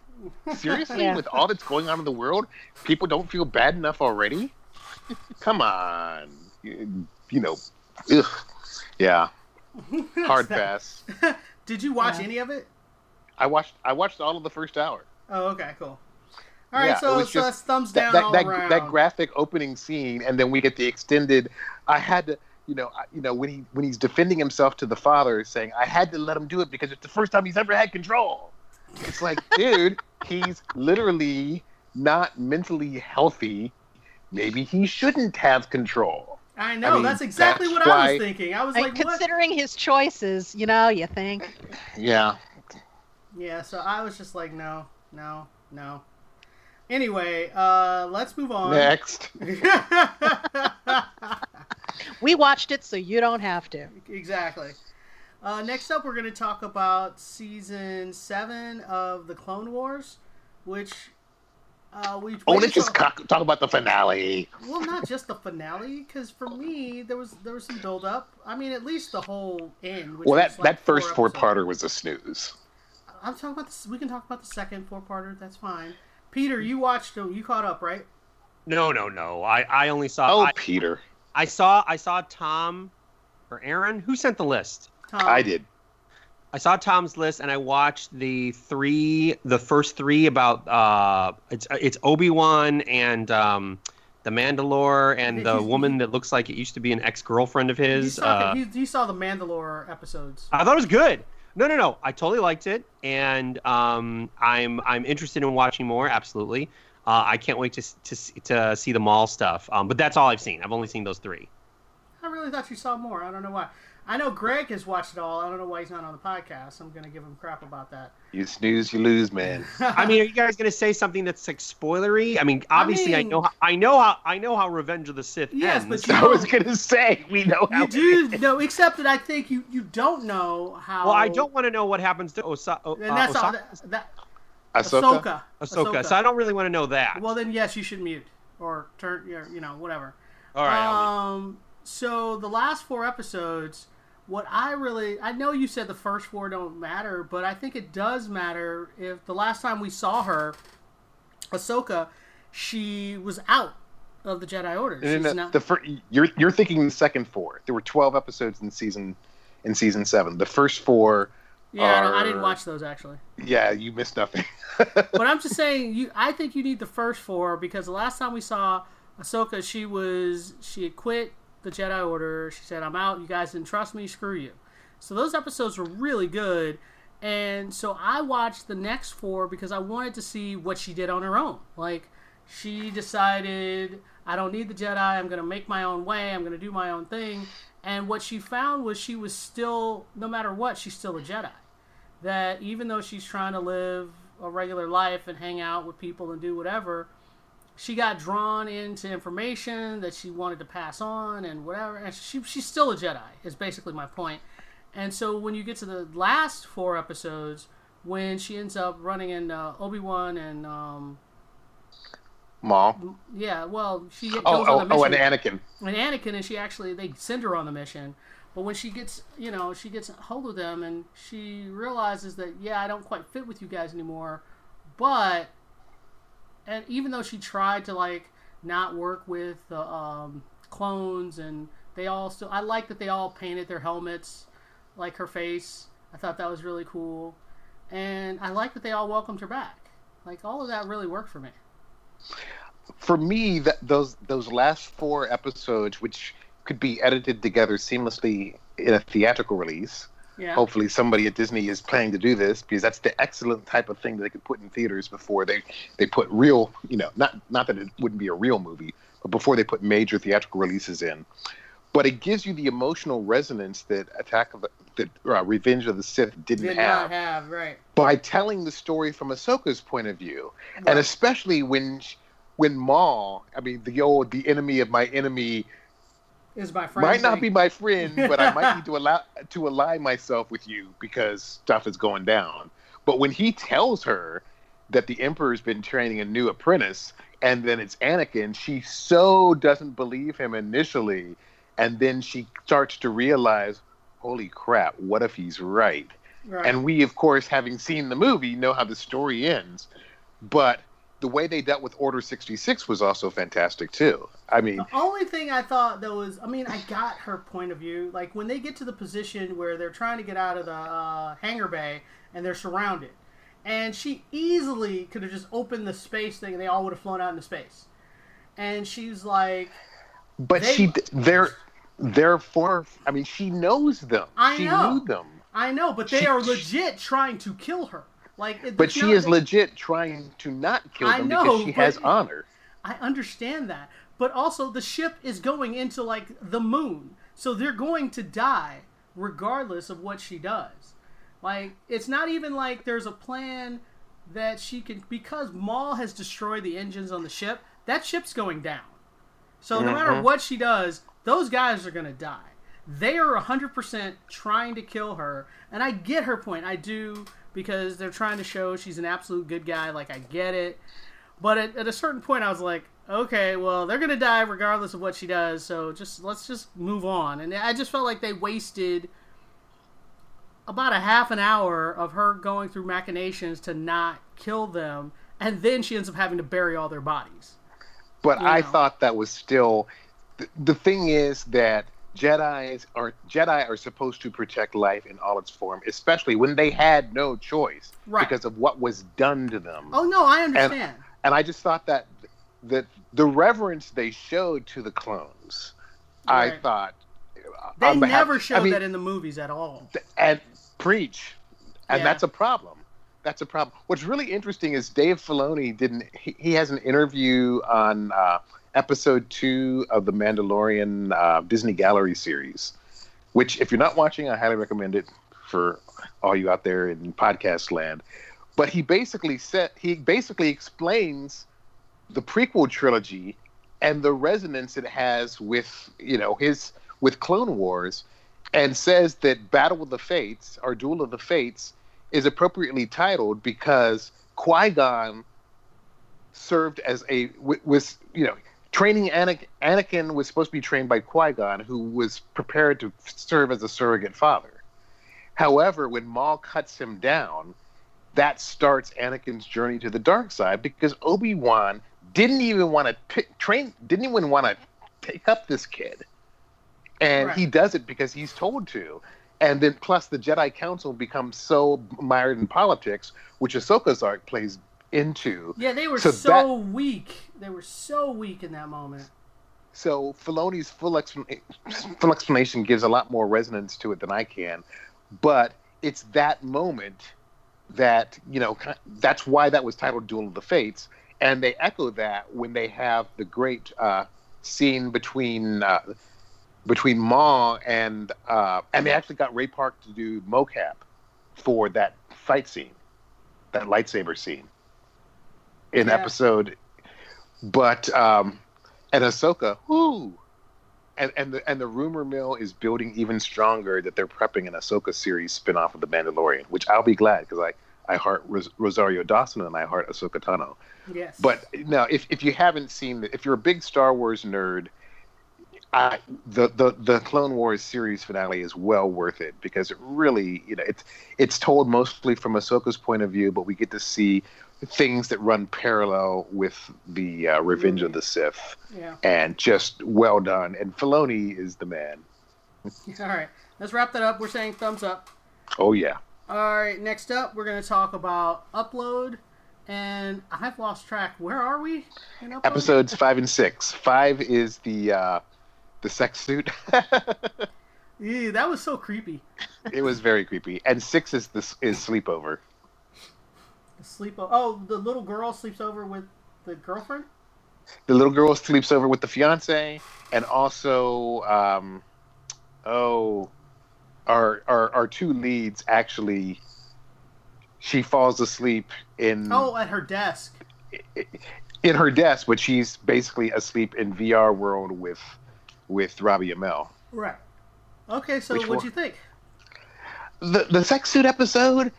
Seriously, Yeah. with all that's going on in the world, people don't feel bad enough already. Come on, you, you know, ugh. yeah, hard pass. did you watch Yeah. any of it I watched I watched all of the first hour. oh okay cool all right Yeah, it so, was so just that's thumbs that down that, all that, around that graphic opening scene, and then we get the extended. I had to, you know, I, you know when he when he's defending himself to the father, saying, "I had to let him do it because it's the first time he's ever had control." It's like, dude, he's literally not mentally healthy. Maybe he shouldn't have control. I know. mean, that's exactly that's what I was thinking. I was And like, what? considering his choices you know you think Yeah, Yeah, so I was just like, no, no, no. Anyway, uh, let's move on. Next. We watched it, so you don't have to. exactly. Uh, next up, we're going to talk about season seven of the Clone Wars, which uh, we. Oh, let's just till- co- talk about the finale. Well, not just the finale, because for me there was there was some build up. I mean, at least the whole end. Which Well, that like that first four four episodes. parter was a snooze. I'm talking about this. We can talk about the second four parter. That's fine. Peter, you watched. It. You caught up, right? No, no, no. I, I only saw. Oh, I, Peter, I saw. I saw Tom, or Aaron. Who sent the list? Tom? I did. I saw Tom's list and I watched the three, the first three about uh, it's it's Obi Wan and um, the Mandalore and the He's- woman that looks like it used to be an ex girlfriend of You his. saw, Uh, he, he saw the Mandalore episodes. I thought it was good. No, no, no. I totally liked it, and um, I'm I'm interested in watching more. Absolutely. Uh, I can't wait to to to see the Maul stuff. Um, but that's all I've seen. I've only seen those three. I really thought you saw more. I don't know why. I know Greg has watched it all. I don't know why he's not on the podcast. I'm going to give him crap about that. You snooze, you lose, man. I mean, are you guys going to say something that's like spoilery? I mean, obviously, I, mean- know how, I know how I know how Revenge of the Sith Yes, ends. but you- I was gonna say we know how. you do know, except that I think you you don't know how. well, I don't want to know what happens to Osa- o- And uh, that's all. Osaka. That, that, Ahsoka. Ahsoka. Ahsoka. So I don't really want to know that. Well, then yes, you should mute or turn. your- You know, whatever. all right. Um. So the last four episodes, what I really, I know you said the first four don't matter, but I think it does matter. If the last time we saw her, Ahsoka, she was out of the Jedi Order. And She's the, not. the fir- you're you're thinking the second four. There were twelve episodes in season in season seven. The first four, yeah, I, I didn't watch those actually. yeah, you missed nothing. But I'm just saying, you. I think you need the first four because the last time we saw Ahsoka, she was she had quit the Jedi Order. She said, "I'm out. You guys didn't trust me. Screw you." So those episodes were really good, and so I watched the next four because I wanted to see what she did on her own. Like she decided, "I don't need the Jedi. I'm going to make my own way. I'm going to do my own thing." And what she found was she was still, no matter what, she's still a Jedi that even though she's trying to live a regular life and hang out with people and do whatever, she got drawn into information that she wanted to pass on and whatever. And she, she's still a Jedi, is basically my point. And so when you get to the last four episodes, when she ends up running in uh, Obi Wan and um, Mom. yeah, well, she goes Oh, on oh, the oh, mission and Anakin. and Anakin, and she actually they send her on the mission. But when she gets, you know, she gets a hold of them, and she realizes that yeah, I don't quite fit with you guys anymore. But and even though she tried to like not work with the um, clones, and they all still, I like that they all painted their helmets like her face. I thought that was really cool, and I like that they all welcomed her back. Like all of that really worked for me. For me, that those those last four episodes, which could be edited together seamlessly in a theatrical release. Yeah. Hopefully, somebody at Disney is planning to do this because that's the excellent type of thing that they could put in theaters before they they put real, you know, not not that it wouldn't be a real movie, but before they put major theatrical releases in. But it gives you the emotional resonance that Attack of the that uh, Revenge of the Sith didn't Did have not have right. by telling the story from Ahsoka's point of view, Right. and especially when when Maul, I mean, the old the enemy of my enemy Is my friend might not thing. be my friend, but I might need to allow to align myself with you because stuff is going down. But when he tells her that the Emperor's been training a new apprentice, and then it's Anakin, she so doesn't believe him initially, and then she starts to realize, holy crap, what if he's right? Right. And we, of course, having seen the movie, know how the story ends. But the way they dealt with Order 66 was also fantastic, too. I mean, The only thing I thought though was, I mean, I got her point of view. Like when they get to the position where they're trying to get out of the uh, hangar bay and they're surrounded, and she easily could have just opened the space thing and they all would have flown out into space. And she's like, but she, they're, they're for, I mean, she knows them. I she know. knew them. I know, but they She- are legit trying to kill her. Like, it- But she no- is legit trying to not kill I them know, because she has honor. I understand that. But also, the ship is going into like the moon, so they're going to die regardless of what she does. Like, it's not even like there's a plan that she can because Maul has destroyed the engines on the ship. That ship's going down. So no matter Mhm. what she does, those guys are going to die. They are 100% trying to kill her, and I get her point. I do because they're trying to show she's an absolute good guy. Like I get it, but at, at a certain point, I was like, okay, well they're going to die regardless of what she does. So just let's just move on. And I just felt like they wasted about a half an hour of her going through machinations to not kill them, and then she ends up having to bury all their bodies. But You I know. thought that was still the, the thing is that Jedi's are Jedi are supposed to protect life in all its form, especially when they had no choice Right. because of what was done to them. Oh no, I understand. And I just thought that that the reverence they showed to the clones, I thought They behalf- never showed I mean, that in the movies at all. and preach, and Yeah. that's a problem. That's a problem. What's really interesting is Dave Filoni didn't. He, he has an interview on uh, episode two of the Mandalorian uh, Disney Gallery series, which, if you're not watching, I highly recommend it for all you out there in podcast land. But he basically said he basically explains the prequel trilogy and the resonance it has with you know his with Clone Wars, and says that Battle of the Fates or Duel of the Fates is appropriately titled because Qui Gon served as a was you know training Anakin, Anakin was supposed to be trained by Qui Gon, who was prepared to serve as a surrogate father. However, when Maul cuts him down, that starts Anakin's journey to the dark side because Obi Wan didn't even want to pick, train, didn't even want to take up this kid, and Right. he does it because he's told to. And then, plus, the Jedi Council becomes so mired in politics, which Ahsoka's arc plays into. Yeah, they were So so, that- weak. They were so weak in that moment. So Filoni's full, explan- full explanation gives a lot more resonance to it than I can, but it's that moment that you know that's why that was titled Duel of the Fates, and they echo that when they have the great uh, scene between uh, between Maul and uh, and they actually got Ray Park to do mocap for that fight scene, that lightsaber scene in Yeah. episode. But um, and Ahsoka, whoo, and and the and the rumor mill is building even stronger that they're prepping an Ahsoka series spinoff of the Mandalorian, which I'll be glad because I I heart Ros- Rosario Dawson and I heart Ahsoka Tano. Yes. But now, if if you haven't seen, if you're a big Star Wars nerd, I, the the the Clone Wars series finale is well worth it because it really, you know, it's it's told mostly from Ahsoka's point of view, but we get to see things that run parallel with the uh, Revenge of the Sith, yeah. and just well done. And Filoni is the man. All right. Let's wrap that up. We're saying thumbs up. Oh yeah, All right. Next up, we're going to talk about upload, and I've lost track. Where are we? Episodes five and six. Five is the uh, the sex suit. Ew, that was so creepy. it was very creepy, and six is this is sleepover. The sleep. Oh, the little girl sleeps over with the girlfriend. the little girl sleeps over with the fiance, and also, um, oh, our, our our two leads actually, she falls asleep in Oh, at her desk. in her desk, but she's basically asleep in VR world with with Robbie Amell. Right. Okay. So, Which what'd one? you think? The the sex suit episode,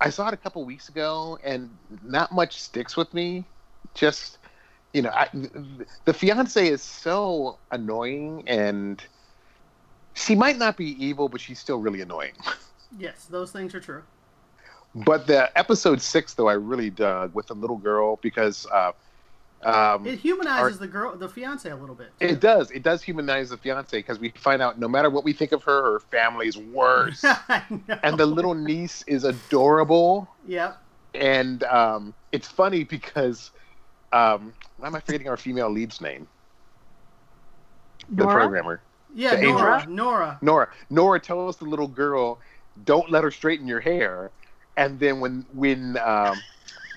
I saw it a couple weeks ago, and not much sticks with me. Just you know, I, the fiance is so annoying, and she might not be evil, but she's still really annoying. Yes, those things are true. But the episode six, though, I really dug with the little girl because uh, um, It humanizes the girl, the fiance, a little bit. too. it does it does humanize the fiance because we find out no matter what we think of her, her family's worse, I know. and the little niece is adorable. Yep. and um, it's funny because um, why am I forgetting our female lead's name? The programmer, Yeah, The Nora. angel. Nora. Nora. Nora tells the little girl, "Don't let her straighten your hair." And then when when um,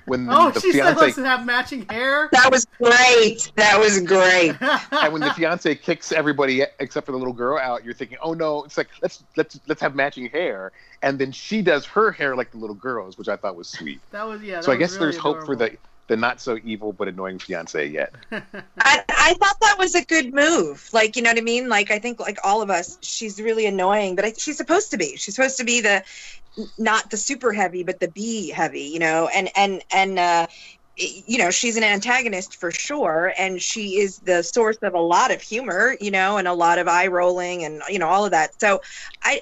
when Oh, the she said fiance let's have matching hair. That was great. That was great. and when the fiance kicks everybody except for the little girl out, you're thinking, "Oh no!" It's like let's let's let's have matching hair, and then she does her hair like the little girls, which I thought was sweet. that was yeah. so I was guess really there's hope for the the not so evil but annoying fiance yet. I, I thought that was a good move. Like, you know what I mean? Like, I think, like all of us, she's really annoying, but I, she's supposed to be. She's supposed to be the not the super heavy, but the B heavy. You know, and and and uh, you know, she's an antagonist for sure, and she is the source of a lot of humor. You know, and a lot of eye rolling, and you know, all of that. So, I.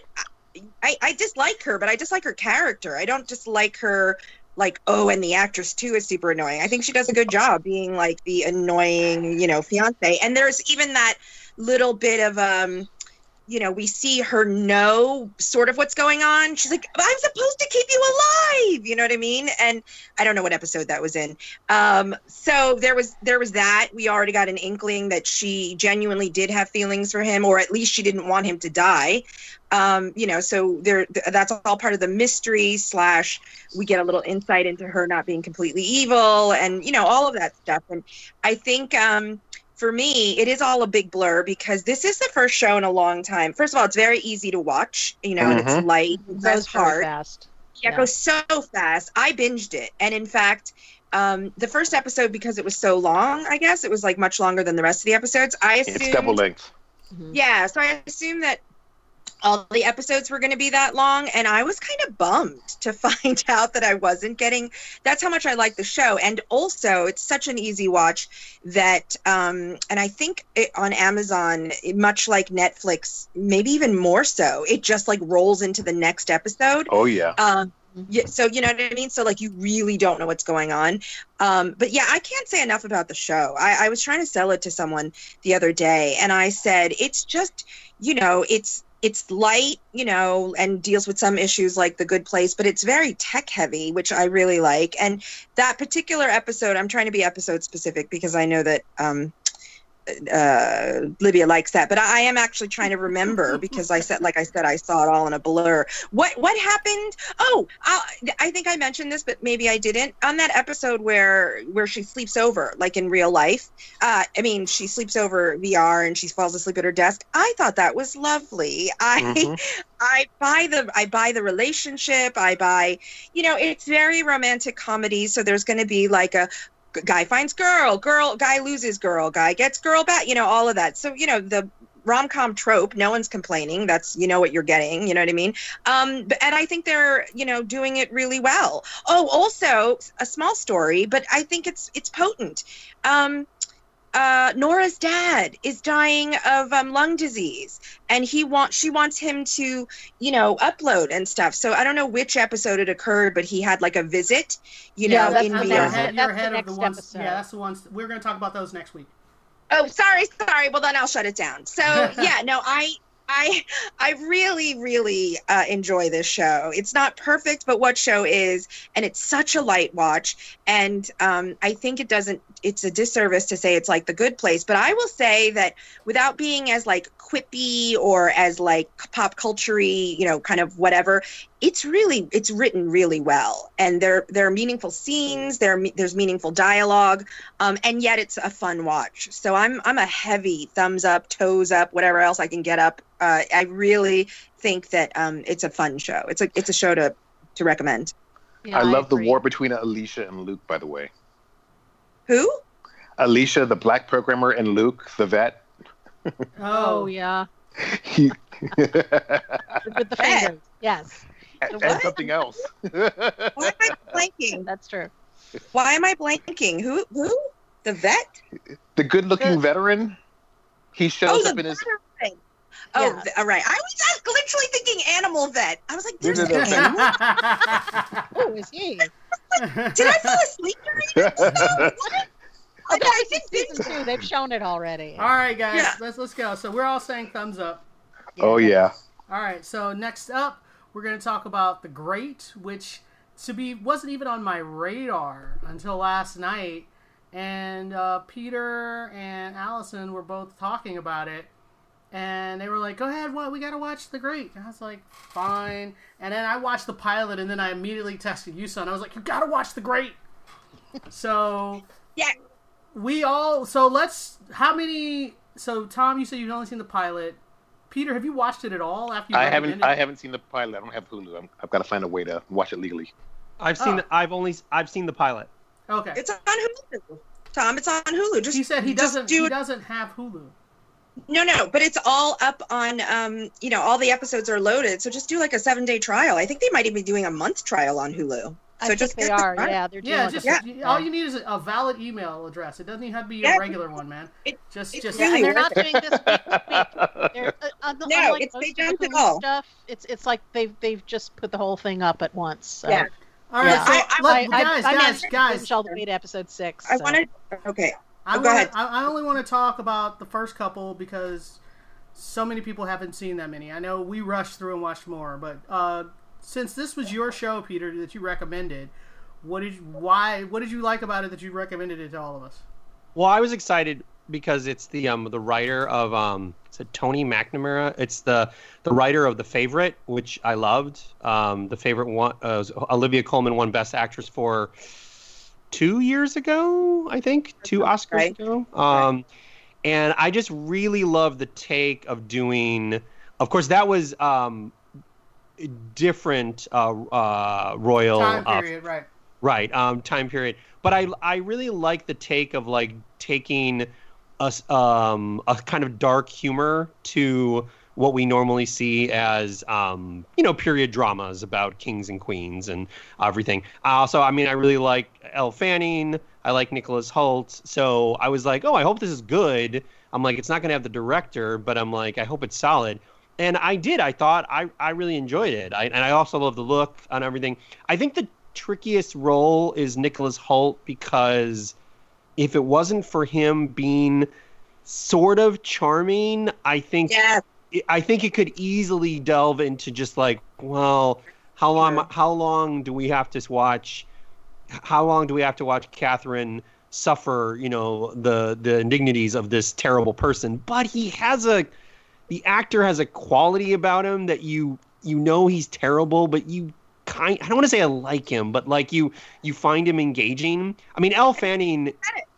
I, I dislike her, but I dislike her character. I don't dislike her like oh and the actress too is super annoying. I think she does a good job being like the annoying you know fiance. And there's even that little bit of um you know we see her know sort of what's going on. She's like i'm supposed to keep you alive. You know what i mean? And i don't know what episode that was in. Um so there was there was that. We already got an inkling that she genuinely did have feelings for him or at least she didn't want him to die um you know so there that's all part of the mystery slash we get a little insight into her not being completely evil and you know all of that stuff and i think um for me it is all a big blur because this is the first show in a long time first of all it's very easy to watch you know and it's Mhm. light It goes very hard fast. yeah, it goes so fast. I binged it, and in fact, um, the first episode because it was so long, I guess it was like much longer than the rest of the episodes. I assumed, It's double length. Mhm. yeah, so I assume that all the episodes were going to be that long, and I was kind of bummed to find out that I wasn't getting. That's how much I like the show, and also it's such an easy watch that, um, and I think it, on Amazon, much like Netflix, maybe even more so, it just like rolls into the next episode. Oh yeah. Um, yeah, so you know what I mean. So like you really don't know what's going on. Um, but yeah, I can't say enough about the show. I, I was trying to sell it to someone the other day, and I said it's just you know it's it's light, you know, and deals with some issues like the good place, but it's very tech heavy, which I really like. And that particular episode, I'm trying to be episode specific because I know that um, uh, Livia likes that, but I am actually trying to remember because I said, like I said, I saw it all in a blur. What what happened? Oh, i I think I mentioned this, but maybe I didn't. On that episode where where she sleeps over, like in real life. Uh, I mean, she sleeps over VR and she falls asleep at her desk. I thought that was lovely. I Mhm. I buy the I buy the relationship. I buy, you know, it's very romantic comedy. So there's going to be like a guy finds girl, girl, guy loses girl, guy gets girl back. You know, all of that. So you know the rom com trope. No one's complaining. That's you know what you're getting. You know what I mean. Um, and I think they're you know doing it really well. Oh, also a small story, but I think it's it's potent. Um, uh, Nora's dad is dying of um, lung disease, and he wants she wants him to, you know, upload and stuff. So I don't know which episode it occurred, but he had like a visit, you Yeah, know, that's in the You're VR. next- ahead, that's the ahead of next the ones. episode. Yeah, that's the ones. We're going to talk about those next week. Oh, sorry, sorry. Well, then I'll shut it down. So yeah, no, I. I I really really uh, enjoy this show. It's not perfect, but what show is, and it's such a light watch. And um, I think it doesn't. It's a disservice to say it's like the Good Place, but I will say that without being as like quippy or as like pop culture you know, kind of whatever. It's really it's written really well, and there there are meaningful scenes. There there's meaningful dialogue um, and yet it's a fun watch. So I'm I'm a heavy thumbs up, toes up, whatever else I can get up. Uh, I really think that um, it's a fun show. It's a it's a show to to recommend. Yeah, I love the war between Aleesha and Luke. By the way, Who? Aleesha, the black programmer, and Luke, the vet. Oh, oh yeah, He with the Vet. fingers. Yes, and what? something else. Why am I blanking? that's true. Why am I blanking? Who? Who? The vet? the good-looking veteran. He shows Oh, up in his. Veteran. Oh, Yes. th- all right. I was just literally thinking animal vet. I was like, there's No, an no, no. animal. Who is he? Did I fall asleep during it? Oh, Okay, I think season two. They've shown it already. all right, guys, Yeah. let's let's go. So we're all saying thumbs up. oh yeah. All right, so next up, we're going to talk about The Great, which to be wasn't even on my radar until last night. And uh, Peter and Allison were both talking about it, and they were like, "Go ahead, what we got to watch The Great." And I was like, "Fine." And then I watched the pilot, and then I immediately texted you, son. I was like, "You got to watch The Great." So Yeah. we all. So let's. How many? So Tom, you said you've only seen the pilot. Peter, have you watched it at all? After you I haven't. recommended I haven't seen the pilot. I don't have Hulu. I'm, I've got to find a way to watch it legally. I've seen. Oh. The, I've only. I've seen the pilot. Okay. It's on Hulu. Tom, it's on Hulu. Just he said he doesn't. do He it. doesn't have Hulu. No, no, but it's all up on. Um, you know, all the episodes are loaded. So just do like a seven day trial. I think they might even be doing a month trial on Hulu. I So think just they get the are. Yeah, they're doing Yeah, like just a- you- all you need is a valid email address. It doesn't even have to be Yeah. a regular one, man. It- just, it's just Yeah, and they're not doing this week to week. They're, uh, No, unlike it's- they of the don't at Hulu all. Stuff, it's it's like they've they've just put the whole thing up at once. So. Yeah. all right. Yeah. So, I- I- let- I, I, guys, I guys, managed to guys. finish all the way to episode six. I so. wanted. Okay. I Oh, go wanna, ahead. I, I only want to talk about the first couple because so many people haven't seen that many. I know we rushed through and watched more, but uh, since this was your show, Peter, that you recommended, what did you, why what did you like about it that you recommended it to all of us? Well, I was excited because it's the um the writer of um is it Tony McNamara? It's the the writer of The Favorite, which I loved. Um, The Favorite one uh, Olivia Colman won Best Actress for two years ago, I think, two Oscars Right. ago. Um, and I just really love the take of doing. Of course, that was um different uh, uh royal Time uh, period, right? right um time period but i i really like the take of like taking a um a kind of dark humor to what we normally see as um you know period dramas about kings and queens and everything also i mean i really like elle fanning i like nicholas hoult so i was like oh i hope this is good i'm like it's not going to have the director but i'm like i hope it's solid and I did. I thought I, I really enjoyed it. I, and I also love the look and everything. I think the trickiest role is Nicholas Hoult because if it wasn't for him being sort of charming, I think. I think it could easily delve into just like, well, how long how long do we have to watch? How long do we have to watch Catherine suffer? You know the the indignities of this terrible person. But he has a the actor has a quality about him that you you know he's terrible, but you kind I don't want to say I like him, but like you you find him engaging. I mean, Elle Fanning,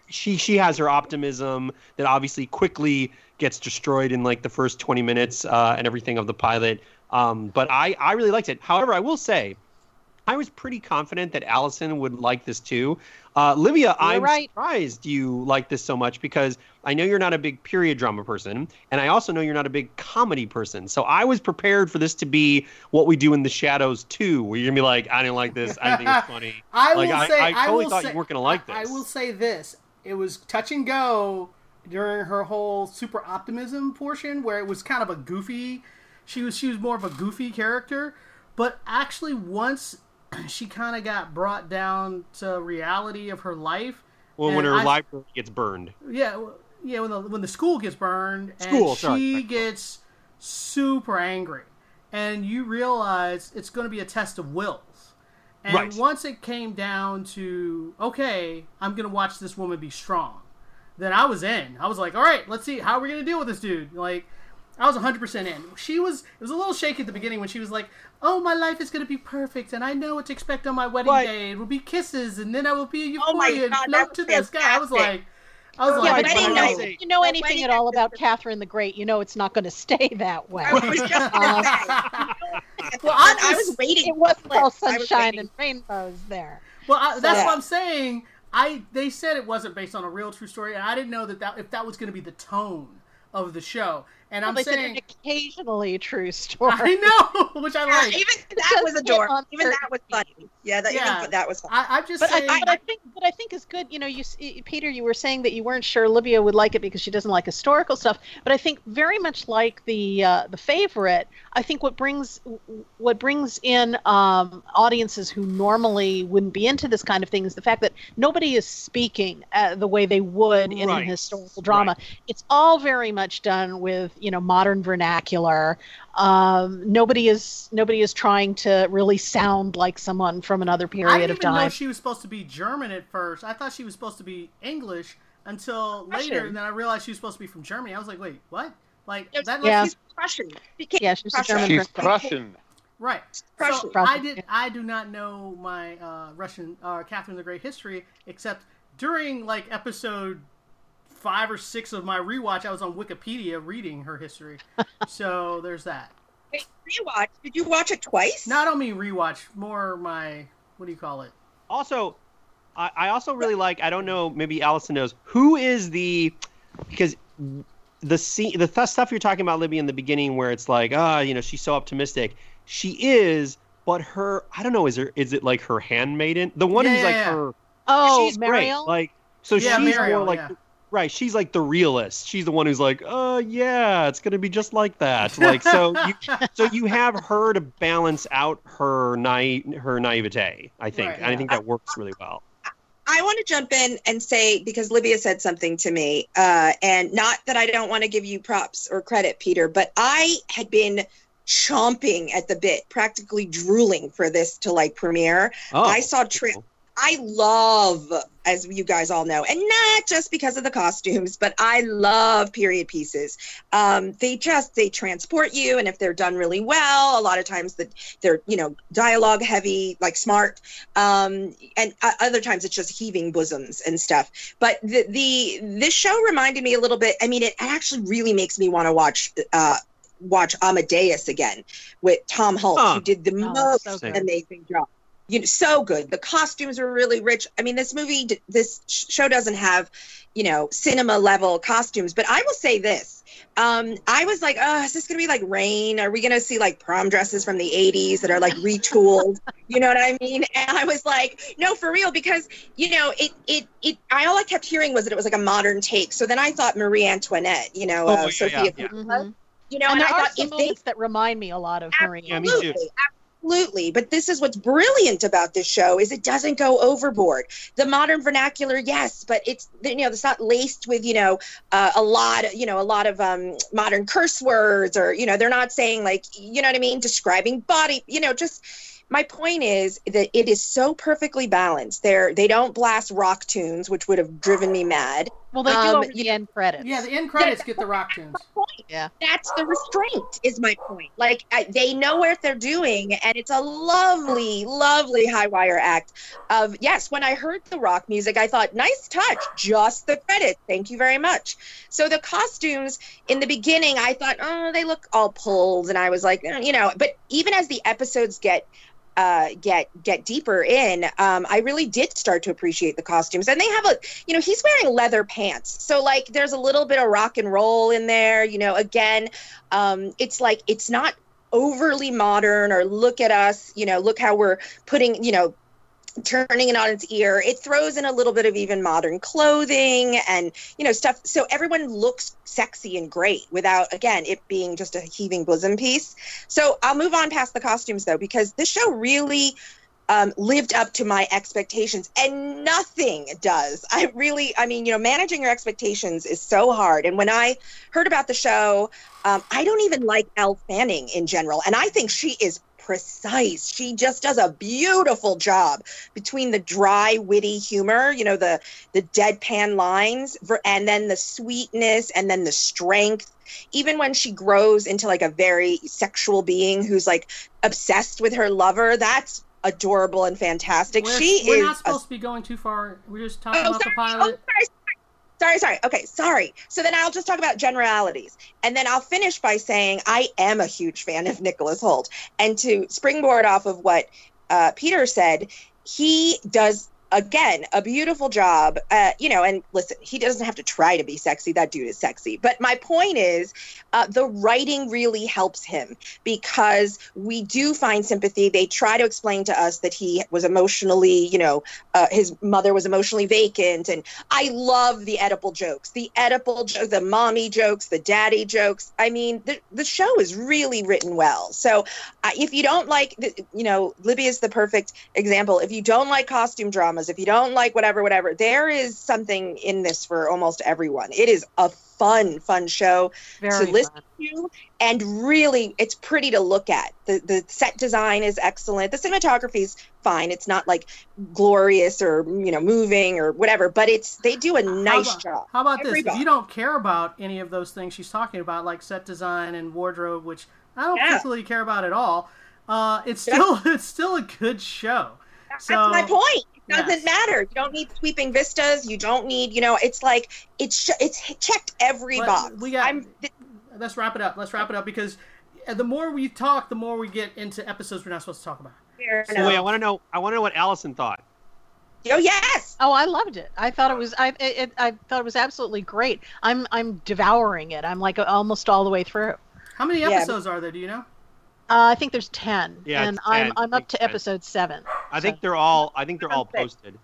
she she has her optimism that obviously quickly gets destroyed in like the first 20 minutes uh, and everything of the pilot. Um, but I I really liked it. However, I will say. I was pretty confident that Allison would like this too. Uh, Livia, I'm right. surprised you like this so much because I know you're not a big period drama person, and I also know you're not a big comedy person. So I was prepared for this to be what we do in the Shadows too, where you're gonna be like, I didn't like this. I think it's funny. I Like, will I- say, I totally will thought say, you weren't gonna like this. I will say this: it was touch and go during her whole super optimism portion, where it was kind of a goofy. She was she was more of a goofy character, but actually once she kind of got brought down to reality of her life. Well, when her I- library gets burned. Yeah, yeah. When the when the school gets burned, School, and sorry. she gets super angry, and you realize it's going to be a test of wills. And Right. once it came down to okay, I'm going to watch this woman be strong, then I was in. I was like, all right, let's see how we're going to deal with this dude. Like, I was 100% in. She was. It was a little shaky at the beginning when she was like, "Oh, my life is going to be perfect, and I know what to expect on my wedding Right. day. It will be kisses, and then I will be a euphoria Oh my and God, float to was the sky." I was like, I was Oh, like, but wedding you night. know, say- if you know anything at all about Catherine the Great, you know it's not going to stay that way. I was just gonna say. Well, I, I'm was waiting. It wasn't all I was sunshine and rainbows there. Well, I, that's So- what I'm saying. I they said it wasn't based on a real true story, and I didn't know that, that if that was going to be the tone of the show. And Well, I'm they said saying, an occasionally true story. I know, which I Yeah, like. even that was adorable. Even that was funny. Yeah, that Yeah. even that was funny. I, I'm just But I, but I think, but I think is good. You know, you, Peter, you were saying that you weren't sure Olivia would like it because she doesn't like historical stuff. But I think very much like the uh, the favorite. I think what brings what brings in um, audiences who normally wouldn't be into this kind of thing is the fact that nobody is speaking uh, the way they would in a historical drama. It's all very much done with you know modern vernacular. Um, nobody is nobody is trying to really sound like someone from another I period didn't of even time. know she was supposed to be German at first. I thought she was supposed to be English until later, and then I realized she was supposed to be from Germany. I was like, wait, what? Like There's- that? Yeah. Looks, She's Prussian. Became Yeah, she's a Prussian. German She's princess. Prussian. Right. Prussian. So Prussian, I did. I do not know my uh, Russian uh, Catherine the Great history, except during like episode five or six of my rewatch, I was on Wikipedia reading her history. so there's that. Wait, rewatch. Did you watch it twice? No, I don't mean rewatch. More my what do you call it? Also, I, I also really like. I don't know. Maybe Allison knows who is the because the scene, the th- stuff you're talking about, Libby, in the beginning, where it's like, ah, you know, she's so optimistic. She is, but her, I don't know, is her, is it like her handmaiden? The one Yeah, who's yeah, like yeah. her. Oh, she's great. Like, so Yeah, she's Marial, more like. Yeah. Right, she's like the realist. She's the one who's like, "Uh, yeah, it's gonna be just like that." Like, so you, so you have her to balance out her naive, her naivete. I think, Right, and I think that works really well. I want to jump in and say because Livia said something to me, uh, and not that I don't want to give you props or credit, Peter, but I had been chomping at the bit, practically drooling for this to like premiere. Oh, I saw tra- I love, as you guys all know, and not just because of the costumes, but I love period pieces. Um, they just they transport you, and if they're done really well, a lot of times that they're you know dialogue heavy, like smart, um, and uh, other times it's just heaving bosoms and stuff. But the the this show reminded me a little bit. I mean, it actually really makes me want to watch. Uh, watch Amadeus again with Tom Hulce, Huh. who did the Oh, most so amazing job you know, so good. The costumes were really rich. I mean, this movie, this show doesn't have, you know, cinema level costumes. But I will say this: um, I was like, oh, is this gonna be like Reign? Are we gonna see like prom dresses from the '80s that are like retooled? you know what I mean? And I was like, no, for real, because you know, it, it, it. I all I kept hearing was that it was like a modern take. So then I thought Marie Antoinette, you know, Oh, uh, yeah, Sophia, yeah, yeah. Mhm. you know, and and, there I are thought some if they that remind me a lot of Marie. Yeah, me too. Absolutely. But this is what's brilliant about this show is it doesn't go overboard. The modern vernacular, yes, but it's you know it's not laced with you know uh, a lot of you know a lot of um, modern curse words or you know they're not saying like you know what I mean describing body you know just. My point is that it is so perfectly balanced. They're they don't blast rock tunes, which would have driven me mad. Well, they do Um, over the end credits. Yeah, the end credits get the rock tunes. point. Yeah. That's the restraint, is my point. Like, I, they know what they're doing, and it's a lovely, lovely high wire act of, yes, when I heard the rock music, I thought, nice touch, just the credits. Thank you very much. So the costumes in the beginning, I thought, oh, they look all pulled. And I was like, eh, you know, but even as the episodes get, uh, get get deeper in, um, I really did start to appreciate the costumes. And they have a, you know, he's wearing leather pants, so like there's a little bit of rock and roll in there. You know, again, um, it's like it's not overly modern or look at us, you know, look how we're putting, you know, turning it on its ear. It throws in a little bit of even modern clothing and, you know, stuff. So everyone looks sexy and great without, again, it being just a heaving bosom piece. So I'll move on past the costumes though, because this show really um, lived up to my expectations and nothing does. I really, I mean, you know, managing your expectations is so hard. And when I heard about the show, um, I don't even like Elle Fanning in general. And I think she is precise. She just does a beautiful job between the dry, witty humor, you know, the the deadpan lines, and then the sweetness, and then the strength. Even when she grows into like a very sexual being who's like obsessed with her lover, that's adorable and fantastic. We're, she we're is not a supposed to be going too far. We're just talking Oh, about sorry. the Oh, pilot. sorry. Sorry, sorry. Okay, sorry. So then I'll just talk about generalities. And then I'll finish by saying I am a huge fan of Nicholas Hoult. And to springboard off of what uh, Peter said, he does, again, a beautiful job. Uh, you know, and listen, he doesn't have to try to be sexy. That dude is sexy. But my point is, uh, the writing really helps him because we do find sympathy. They try to explain to us that he was emotionally, you know, uh, his mother was emotionally vacant. And I love the Oedipal jokes, the Oedipal jokes, the mommy jokes, the daddy jokes. I mean, the, the show is really written well. So uh, if you don't like, the, you know, Libby is the perfect example. If you don't like costume dramas, if you don't like whatever, whatever, there is something in this for almost everyone. It is a fun, fun show Very to listen fun. to and really it's pretty to look at the the set design is excellent the cinematography is fine it's not like glorious or you know moving or whatever but it's they do a nice about- job How about this? If you don't care about any of those things she's talking about, like set design and wardrobe, which I don't Yeah. particularly care about at all, uh, it's still it's still a good show. That's So- my point. It doesn't Yes. matter. You don't need sweeping vistas. You don't need, you know, it's like it's it's checked every But box. we got- I'm, Let's wrap it up. Let's wrap it up because the more we talk, the more we get into episodes we're not supposed to talk about. fair So wait, I want to know. I want to know what Allison thought. Oh yes. Oh, I loved it. I thought it was. I it, it, I thought it was absolutely great. I'm I'm devouring it. I'm like almost all the way through. How many Yeah. episodes are there? Do you know? Uh, I think there's ten, Yeah, and it's I'm I'm up to episode seven. I think they're all. I think they're all posted.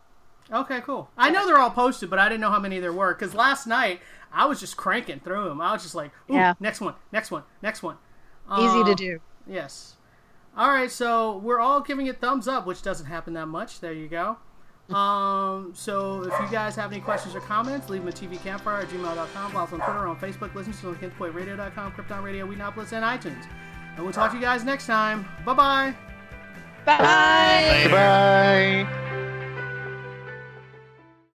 Okay, cool. I know they're all posted, but I didn't know how many there were because last night I was just cranking through them. I was just like, Ooh, Yeah. next one, next one, next one. Easy Uh, to do. Yes. All right, so we're all giving it thumbs up, which doesn't happen that much. There you go. Um, so if you guys have any questions or comments, leave them at tvcampfire at gmail.com, follow us on Twitter, on Facebook, listen to us on KentPointRadio.com, Krypton Radio, Whedonopolis, and iTunes. And we'll talk to you guys next time. Bye-bye. Bye. Bye.